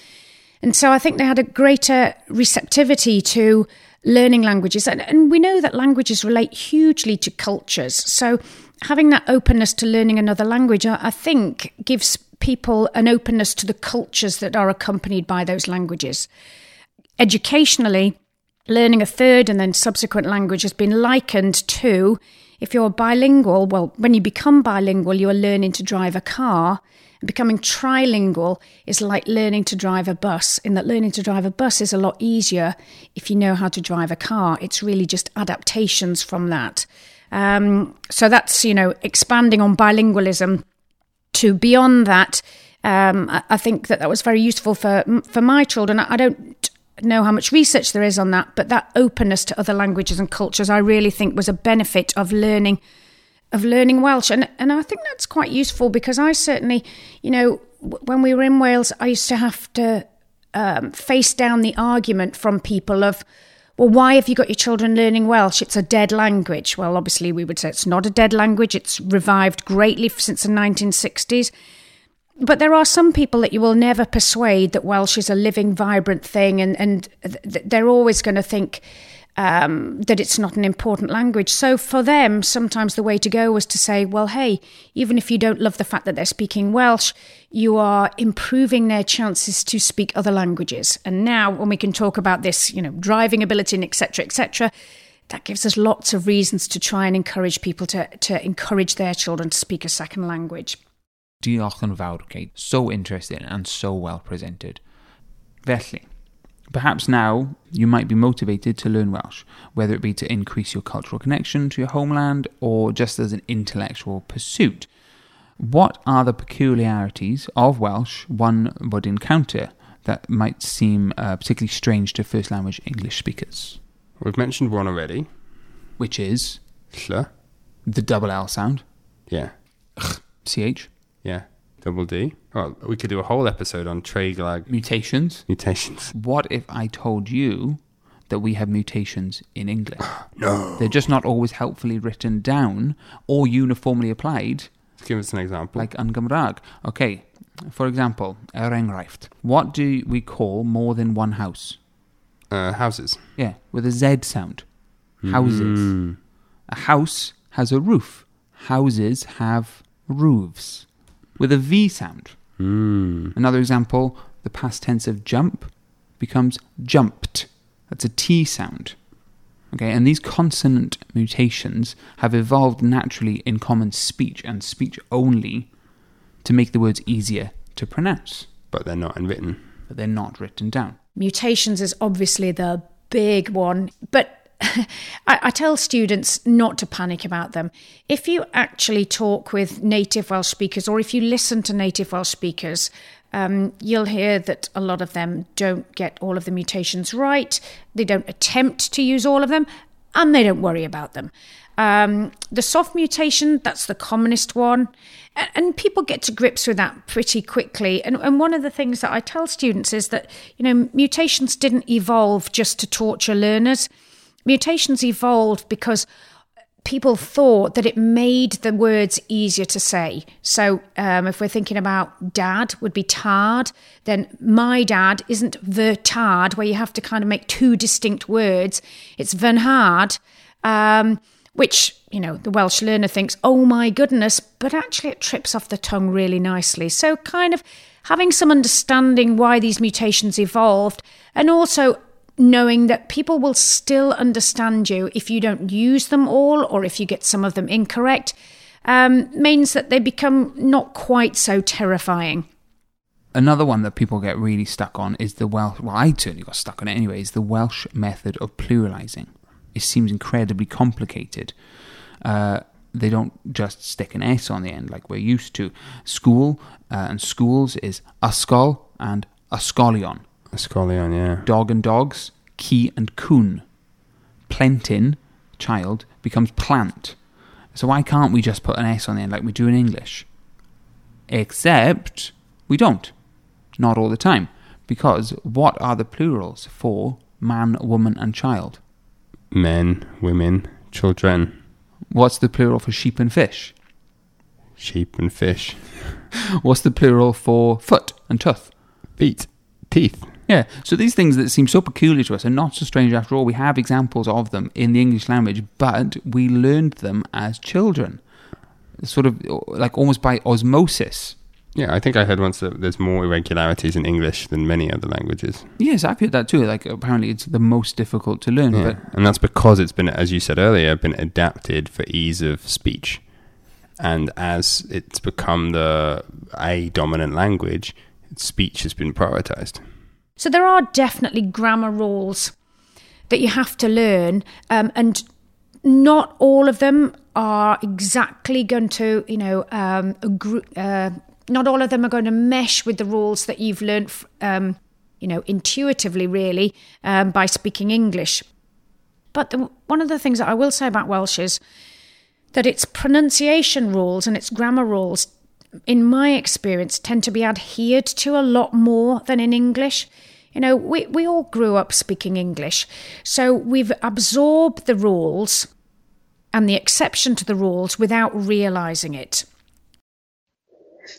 And so I think they had a greater receptivity to learning languages. And, and we know that languages relate hugely to cultures. So having that openness to learning another language, I, I think, gives people an openness to the cultures that are accompanied by those languages. Educationally, learning a third and then subsequent language has been likened to if you're bilingual, well, when you become bilingual, you are learning to drive a car. Becoming trilingual is like learning to drive a bus, in that learning to drive a bus is a lot easier if you know how to drive a car. It's really just adaptations from that. Um, so that's, you know, expanding on bilingualism to beyond that. Um, I, I think that that was very useful for for my children. I don't know how much research there is on that, but that openness to other languages and cultures, I really think was a benefit of learning of learning Welsh. And, and I think that's quite useful because I certainly, you know, when we were in Wales, I used to have to um, face down the argument from people of, well, why have you got your children learning Welsh? It's a dead language. Well, obviously, we would say it's not a dead language. It's revived greatly since the 1960s. But there are some people that you will never persuade that Welsh is a living, vibrant thing, and, and they're always going to think, um, that it's not an important language. So for them, sometimes the way to go was to say, well, hey, even if you don't love the fact that they're speaking Welsh, you are improving their chances to speak other languages. And now, when we can talk about this, you know, driving ability and etc. etc. that gives us lots of reasons to try and encourage people to, to encourage their children to speak a second language. Diolch yn fawr, Kate. So interesting and so well presented. Felly, Perhaps now you might be motivated to learn Welsh, whether it be to increase your cultural connection to your homeland or just as an intellectual pursuit. What are the peculiarities of Welsh one would encounter that might seem uh, particularly strange to first language English speakers? We've mentioned one already. Which is? Ll. The double L sound. Yeah. CH. Yeah. Double D. Well, we could do a whole episode on treiglad Mutations. mutations. What if I told you that we have mutations in English? [GASPS] No. They're just not always helpfully written down or uniformly applied, Give us an example. like Gymraeg. Okay, for example, er enghraifft. What do we call more than one house? uh, houses. Yeah, with a Z sound. Houses. Mm. A house has a roof. Houses have roofs. With a V sound. Mm. Another example, the past tense of jump becomes jumped. That's a T sound. Okay, and these consonant mutations have evolved naturally in common speech and speech only to make the words easier to pronounce, But they're not in written. but they're not written down. Mutations is obviously the big one, but [LAUGHS] I, I tell students not to panic about them. If you actually talk with native Welsh speakers or if you listen to native Welsh speakers, um, you'll hear that a lot of them don't get all of the mutations right, they don't attempt to use all of them, and they don't worry about them. Um, the soft mutation, that's the commonest one. A- And people get to grips with that pretty quickly. And, and one of the things that I tell students is that, you know, mutations didn't evolve just to torture learners. Mutations evolved because people thought that it made the words easier to say. So um, if we're thinking about dad would be tad, then my dad isn't the tad where you have to kind of make two distinct words. It's fy nhad, um, which, you know, the Welsh learner thinks, oh my goodness, but actually it trips off the tongue really nicely. So kind of having some understanding why these mutations evolved and also knowing that people will still understand you if you don't use them all or if you get some of them incorrect um, means that they become not quite so terrifying. Another one that people get really stuck on is the Welsh. Well, I certainly got stuck on it anyway. Is the Welsh method of pluralizing? It seems incredibly complicated. Uh, they don't just stick an S on the end like we're used to. School uh, and schools is ysgol and ysgolion. Ysgolion, yeah. Dog and dogs, ci and cŵn. Plentyn, child, becomes plant. So why can't we just put an S on the end like we do in English? Except we don't. Not all the time. Because what are the plurals for man, woman, and child? Men, women, children, What's the plural for sheep and fish? sheep and fish. [LAUGHS] What's the plural for foot and tooth? Feet, teeth. Yeah, so these things that seem so peculiar to us are not so strange after all. We have examples of them in the English language, but we learned them as children. Sort of like almost by osmosis. Yeah, I think I heard once that there's more irregularities in English than many other languages. Yes, I've heard that too. Like apparently it's the most difficult to learn. Yeah. But And that's because it's been, as you said earlier, been adapted for ease of speech. And as it's become the a dominant language, speech has been prioritized. So there are definitely grammar rules that you have to learn, um, and not all of them are exactly going to, you know, um, agree, uh, not all of them are going to mesh with the rules that you've learned, um, you know, intuitively, really, um, by speaking English. But the, one of the things that I will say about Welsh is that its pronunciation rules and its grammar rules, in my experience, tend to be adhered to a lot more than in English. You know, we, we all grew up speaking English, so we've absorbed the rules and the exception to the rules without realising it.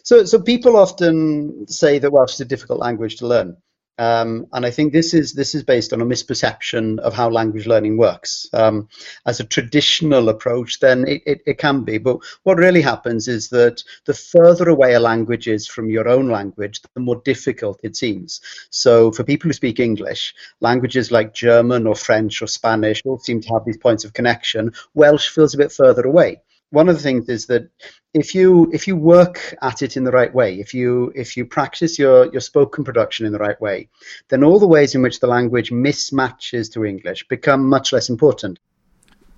So, so people often say that Welsh is a difficult language to learn, um, and I think this is this is based on a misperception of how language learning works. Um, as a traditional approach, then it, it, it can be, but what really happens is that the further away a language is from your own language, the more difficult it seems. So, for people who speak English, languages like German or French or Spanish all seem to have these points of connection. Welsh feels a bit further away one of the things is that if you if you work at it in the right way if you if you practice your your spoken production in the right way then all the ways in which the language mismatches to english become much less important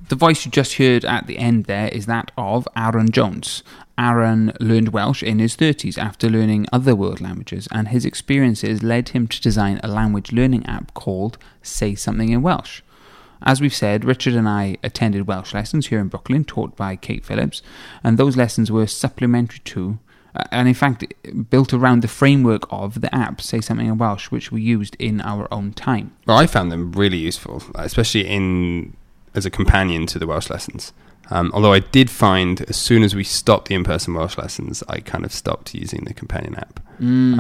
the voice you just heard at the end there is that of Aran Jones. Aran learned Welsh in his 30s after learning other world languages, and his experiences led him to design a language learning app called Say Something in Welsh. As we've said, Richard and I attended Welsh lessons here in Brooklyn, taught by Kate Phillips, and those lessons were supplementary to, uh, and in fact, built around the framework of the app, Say Something in Welsh, which we used in our own time. Well, I found them really useful, especially in as a companion to the Welsh lessons. Um, although I did find as soon as we stopped the in-person Welsh lessons, I kind of stopped using the companion app.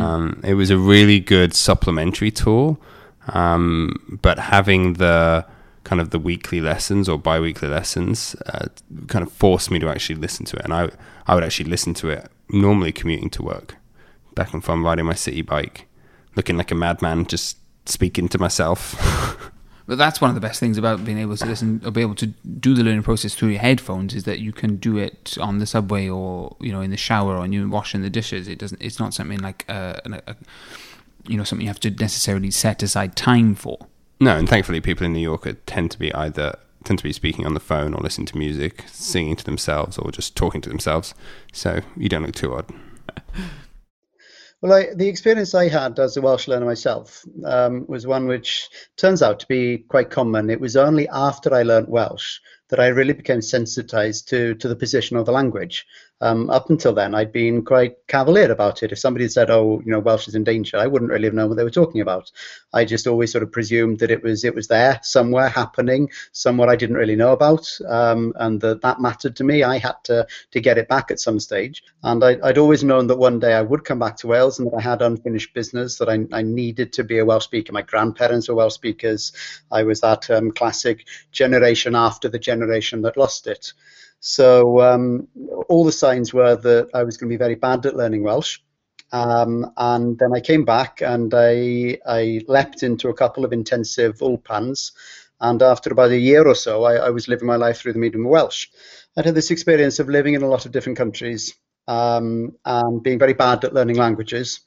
Um, it was a really good supplementary tool, um, but having the kind of the weekly lessons or bi-weekly lessons uh, kind of forced me to actually listen to it, and I I would actually listen to it normally commuting to work, back and forth riding my city bike, looking like a madman, just speaking to myself. [LAUGHS] But that's one of the best things about being able to listen or be able to do the learning process through your headphones is that you can do it on the subway or you know in the shower or when you're washing the dishes. It doesn't. It's not something like a, a, a you know something you have to necessarily set aside time for. No, and thankfully, people in New York tend to be either tend to be speaking on the phone or listening to music, singing to themselves, or just talking to themselves. So you don't look too odd. [LAUGHS] Well, I, the experience I had as a Welsh learner myself um, was one which turns out to be quite common. It was only after I learnt Welsh that I really became sensitized to to the position of the language. Um, up until then, I'd been quite cavalier about it. If somebody said, "Oh, you know, Welsh is in danger," I wouldn't really have known what they were talking about. I just always sort of presumed that it was it was there somewhere happening, somewhere I didn't really know about, um, and that that mattered to me. I had to to get it back at some stage, and I, would always known that one day I would come back to Wales and that I had unfinished business, that I, I needed to be a Welsh speaker. My grandparents were Welsh speakers. I was that um, classic generation after the generation that lost it. So um, all the signs were that I was going to be very bad at learning Welsh. Um, and then I came back and I, I leapt into a couple of intensive ulpans. And after about a year or so, I, I was living my life through the medium of Welsh. I'd had this experience of living in a lot of different countries um, and being very bad at learning languages.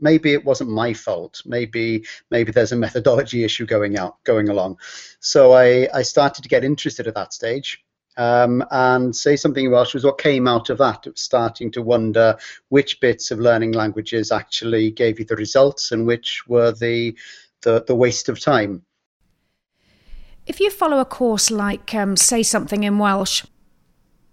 Maybe it wasn't my fault. Maybe maybe there's a methodology issue going out going along. So I, I started to get interested at that stage. Um, and say something Welsh was what came out of that. It was starting to wonder which bits of learning languages actually gave you the results and which were the the, the waste of time. If you follow a course like um, Say Something in Welsh,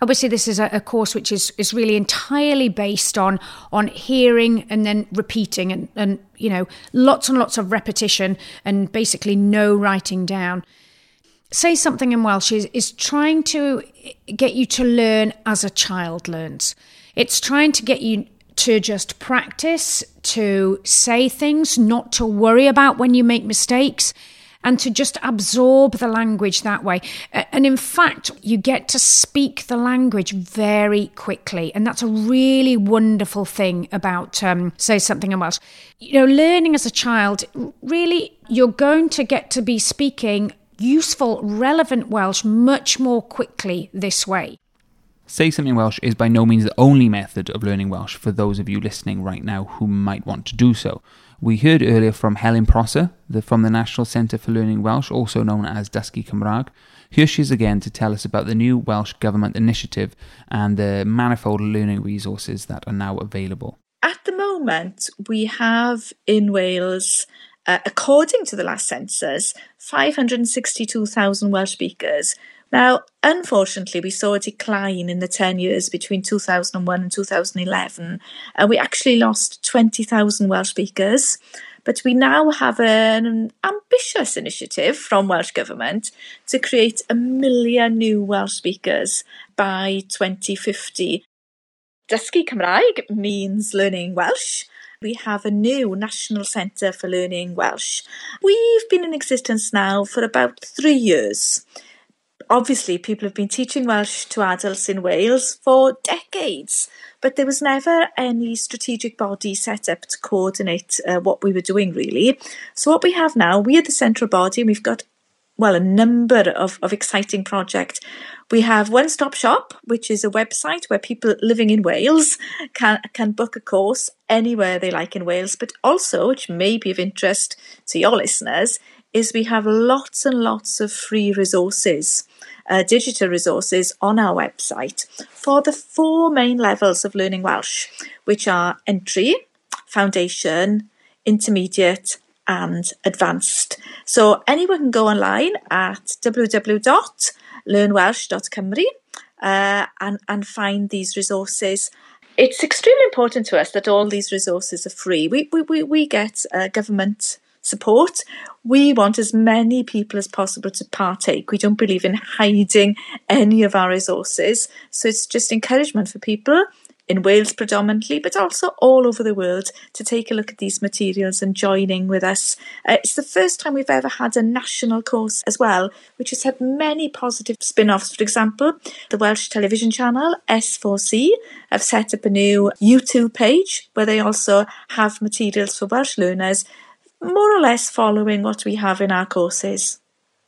obviously this is a, a, course which is, is really entirely based on on hearing and then repeating and, and you know lots and lots of repetition and basically no writing down say something in Welsh is, is trying to get you to learn as a child learns. It's trying to get you to just practice, to say things, not to worry about when you make mistakes, and to just absorb the language that way. And in fact, you get to speak the language very quickly. And that's a really wonderful thing about um, Say Something in Welsh. You know, learning as a child, really, you're going to get to be speaking useful, relevant Welsh much more quickly this way. Say Something Welsh is by no means the only method of learning Welsh for those of you listening right now who might want to do so. We heard earlier from Helen Prosser the, from the National Centre for Learning Welsh, also known as Dysgu Cymraeg. Here she is again to tell us about the new Welsh Government initiative and the manifold learning resources that are now available. At the moment, we have in Wales uh, according to the last census, 562,000 Welsh speakers. Now, unfortunately, we saw a decline in the 10 years between 2001 and 2011, and we actually lost 20,000 Welsh speakers. But we now have an ambitious initiative from Welsh Government to create a million new Welsh speakers by 2050. Dysgu Cymraeg means learning Welsh, we have a new National Centre for Learning Welsh. We've been in existence now for about three years. Obviously, people have been teaching Welsh to adults in Wales for decades, but there was never any strategic body set up to coordinate uh, what we were doing, really. So, what we have now, we are the central body, and we've got well, a number of, of exciting projects. We have One Stop Shop, which is a website where people living in Wales can, can book a course anywhere they like in Wales, but also, which may be of interest to your listeners, is we have lots and lots of free resources, uh, digital resources on our website for the four main levels of learning Welsh, which are entry, foundation, intermediate, and advanced. So anyone can go online at www.learnwelsh.cymru uh, and, and find these resources. It's extremely important to us that all these resources are free. We, we, we, we get uh, government support. We want as many people as possible to partake. We don't believe in hiding any of our resources. So it's just encouragement for people in Wales predominantly, but also all over the world to take a look at these materials and joining with us. Uh, it's the first time we've ever had a national course as well, which has had many positive spin offs. For example, the Welsh television channel S4C have set up a new YouTube page where they also have materials for Welsh learners, more or less following what we have in our courses.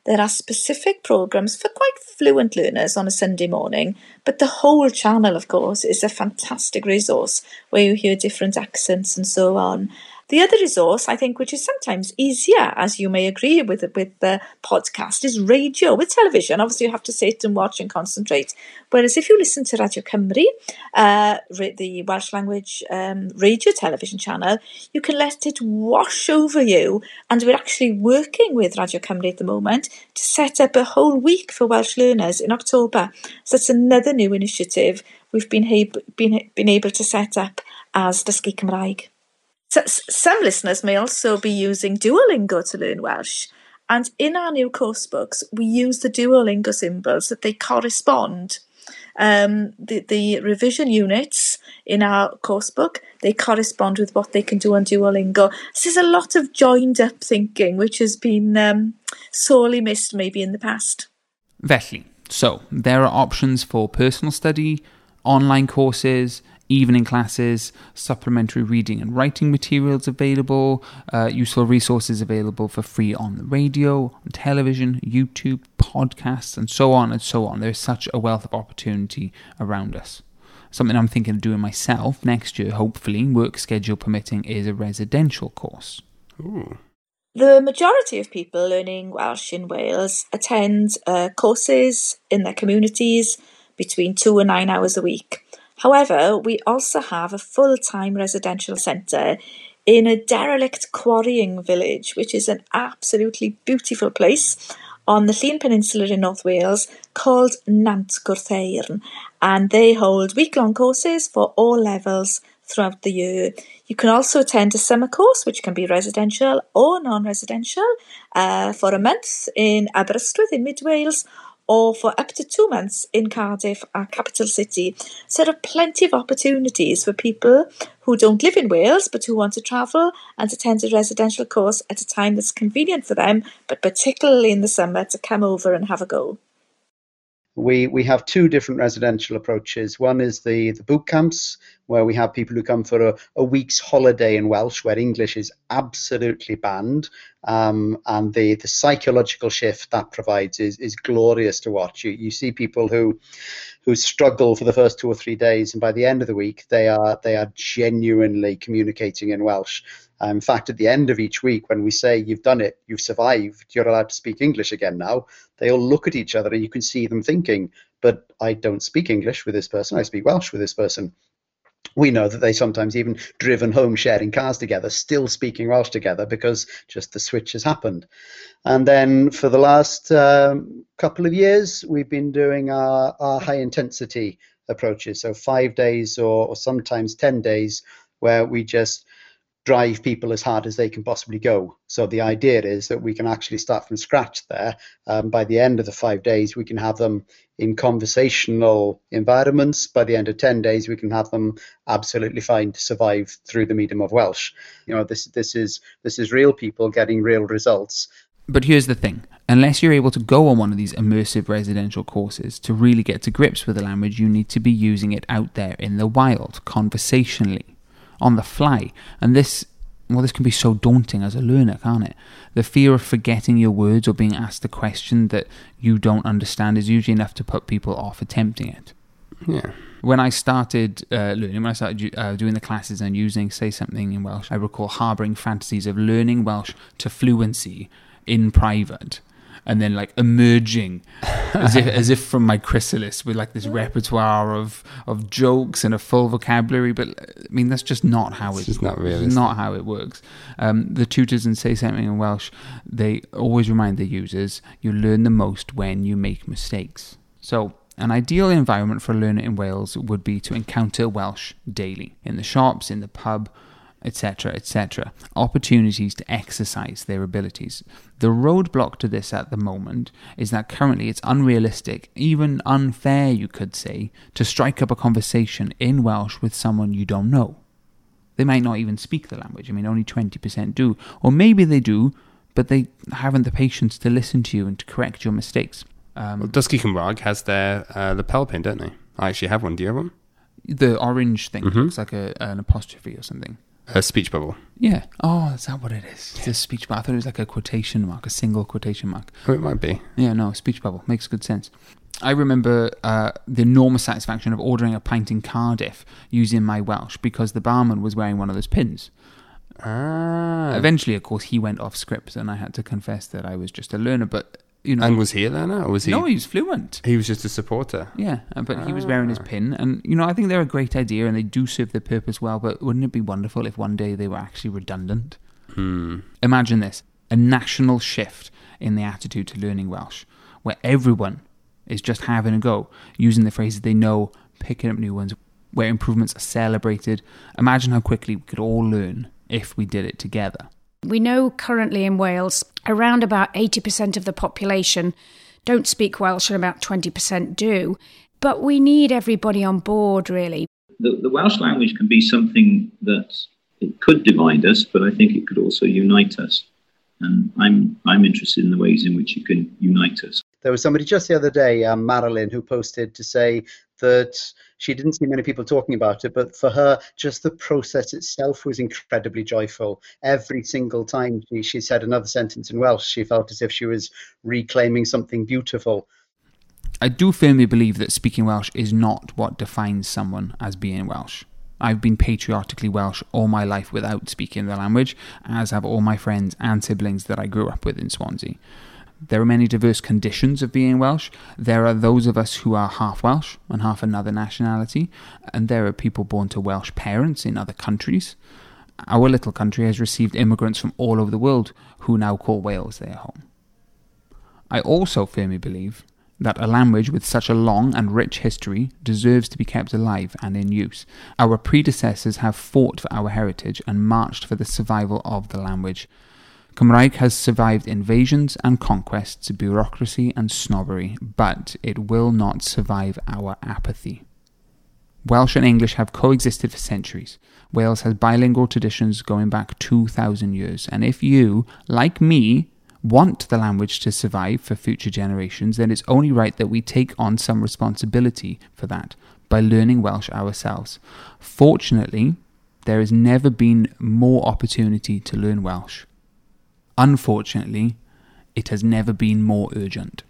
There are specific programs for quite fluent learners on a Sunday morning, but the whole channel, of course, is a fantastic resource where you hear different accents and so on. The other resource, I think, which is sometimes easier, as you may agree with with the podcast, is radio. With television, obviously, you have to sit and watch and concentrate. Whereas if you listen to Radio Cymru, uh, the Welsh language um, radio television channel, you can let it wash over you. And we're actually working with Radio Cymru at the moment to set up a whole week for Welsh learners in October. So that's another new initiative we've been, been, been able to set up as Dysgu Cymraeg. So, some listeners may also be using Duolingo to learn Welsh. And in our new course books, we use the Duolingo symbols that they correspond. Um, the, the revision units in our course book, they correspond with what they can do on Duolingo. This is a lot of joined up thinking, which has been um, sorely missed maybe in the past. Felly, so there are options for personal study, online courses, evening classes, supplementary reading and writing materials available, uh, useful resources available for free on the radio, on television, YouTube, podcasts, and so on and so on. There's such a wealth of opportunity around us. Something I'm thinking of doing myself next year, hopefully, work schedule permitting, is a residential course. Ooh. The majority of people learning Welsh in Wales attend uh, courses in their communities between two and nine hours a week. However, we also have a full-time residential centre in a derelict quarrying village, which is an absolutely beautiful place on the Llŷn Peninsula in North Wales called Nant Gwrtheyrn. And they hold week-long courses for all levels throughout the year. You can also attend a summer course, which can be residential or non-residential, uh, for a month in Aberystwyth in Mid Wales, or for up to two months in Cardiff, our capital city. So there are plenty of opportunities for people who don't live in Wales but who want to travel and attend a residential course at a time that's convenient for them, but particularly in the summer to come over and have a go. We we have two different residential approaches. One is the the boot camps, where we have people who come for a, a week's holiday in Welsh, where English is absolutely banned, um, and the the psychological shift that provides is is glorious to watch. You you see people who who struggle for the first two or three days, and by the end of the week, they are they are genuinely communicating in Welsh. Um, in fact, at the end of each week, when we say you've done it, you've survived, you're allowed to speak English again now, they all look at each other and you can see them thinking, but I don't speak English with this person, I speak Welsh with this person. We know that they sometimes even driven home sharing cars together, still speaking Welsh together because just the switch has happened. And then for the last um, couple of years, we've been doing our, our high intensity approaches. So five days or, or sometimes 10 days where we just drive people as hard as they can possibly go. So the idea is that we can actually start from scratch there. Um, by the end of the five days, we can have them in conversational environments. By the end of 10 days, we can have them absolutely fine to survive through the medium of Welsh. You know, this, this, is, this is real people getting real results. But here's the thing unless you're able to go on one of these immersive residential courses to really get to grips with the language, you need to be using it out there in the wild, conversationally on the fly. And this, well, this can be so daunting as a learner, can't it? The fear of forgetting your words or being asked a question that you don't understand is usually enough to put people off attempting it. Yeah. When I started uh, learning, when I started uh, doing the classes and using Say Something in Welsh, I recall harbouring fantasies of learning Welsh to fluency in private and then like emerging [LAUGHS] as if as if from my chrysalis with like this repertoire of of jokes and a full vocabulary. But I mean, that's just not how it's it. Just not really. Not how it works. Um, the tutors and say something in Welsh. They always remind the users you learn the most when you make mistakes. So. An ideal environment for a learner in Wales would be to encounter Welsh daily in the shops, in the pub, etc., etc. Opportunities to exercise their abilities. The roadblock to this at the moment is that currently it's unrealistic, even unfair, you could say, to strike up a conversation in Welsh with someone you don't know. They might not even speak the language. I mean, only 20% do. Or maybe they do, but they haven't the patience to listen to you and to correct your mistakes. Um, well, Dysgu Cymraeg has their uh, lapel pin, don't they? I actually have one. Do you have one? The orange thing Mhm. looks like a, an apostrophe or something. A speech bubble. Yeah. Oh, is that what it is? It's a speech bubble. I thought it was like a quotation mark, a single quotation mark. Oh, it might be. Yeah, no, speech bubble makes good sense. I remember uh, the enormous satisfaction of ordering a pint in Cardiff using my Welsh because the barman was wearing one of those pins. Ah. Eventually, of course, he went off script, and I had to confess that I was just a learner. But you know, And was he there now? Or was he? no, he was fluent. he was just a supporter. Yeah, uh, but he was wearing his pin, and you know, I think they're a great idea, and they do serve their purpose well. But wouldn't it be wonderful if one day they were actually redundant? Hmm. Imagine this: a national shift in the attitude to learning Welsh, where everyone is just having a go, using the phrases they know, picking up new ones, where improvements are celebrated. Imagine how quickly we could all learn if we did it together. We know currently in Wales, around about 80% of the population don't speak Welsh and about 20% do. But we need everybody on board, really. the, the Welsh language can be something that it could divide us, but I think it could also unite us. And I'm I'm interested in the ways in which it can unite us. There was somebody just the other day, um, Marilyn, who posted to say that she didn't see many people talking about it, but for her, just the process itself was incredibly joyful. Every single time she, she said another sentence in Welsh, she felt as if she was reclaiming something beautiful. I do firmly believe that speaking Welsh is not what defines someone as being Welsh. I've been patriotically Welsh all my life without speaking the language, as have all my friends and siblings that I grew up with in Swansea. There are many diverse conditions of being Welsh. There are those of us who are half Welsh and half another nationality, and there are people born to Welsh parents in other countries. Our little country has received immigrants from all over the world who now call Wales their home. I also firmly believe that a language with such a long and rich history deserves to be kept alive and in use. Our predecessors have fought for our heritage and marched for the survival of the language. Cymraeg has survived invasions and conquests, bureaucracy and snobbery, but it will not survive our apathy. Welsh and English have coexisted for centuries. Wales has bilingual traditions going back 2,000 years, and if you, like me, want the language to survive for future generations, then it's only right that we take on some responsibility for that by learning Welsh ourselves. Fortunately, there has never been more opportunity to learn Welsh. Unfortunately, it has never been more urgent.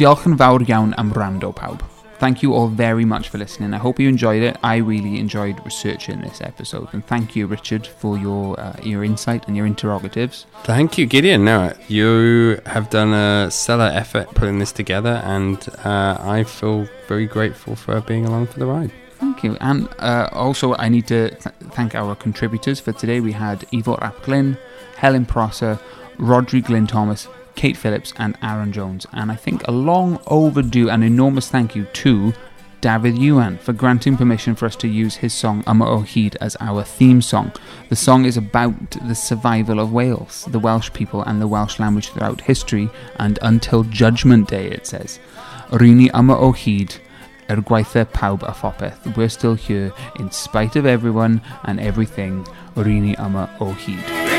Diolch yn fawr iawn am wrando pawb. Thank you all very much for listening. I hope you enjoyed it. I really enjoyed researching this episode, and thank you, Richard, for your uh, your insight and your interrogatives. Thank you, Gideon. No, you have done a stellar effort putting this together, and uh, I feel very grateful for being along for the ride. Thank you. And uh, also, I need to th- thank our contributors for today. We had Ifor ap Glyn, Helen Prosser, Rhodri Glyn Thomas, Kate Phillips, and Aran Jones. And I think a long overdue and enormous thank you to Dafydd Iwan for granting permission for us to use his song Yma o Hyd as our theme song. The song is about the survival of Wales, the Welsh people, and the Welsh language throughout history and until Judgment Day, it says. Ry'n ni Yma o Hyd, er gwaitha. We're still here in spite of everyone and everything. Ry'n ni Yma o Hyd.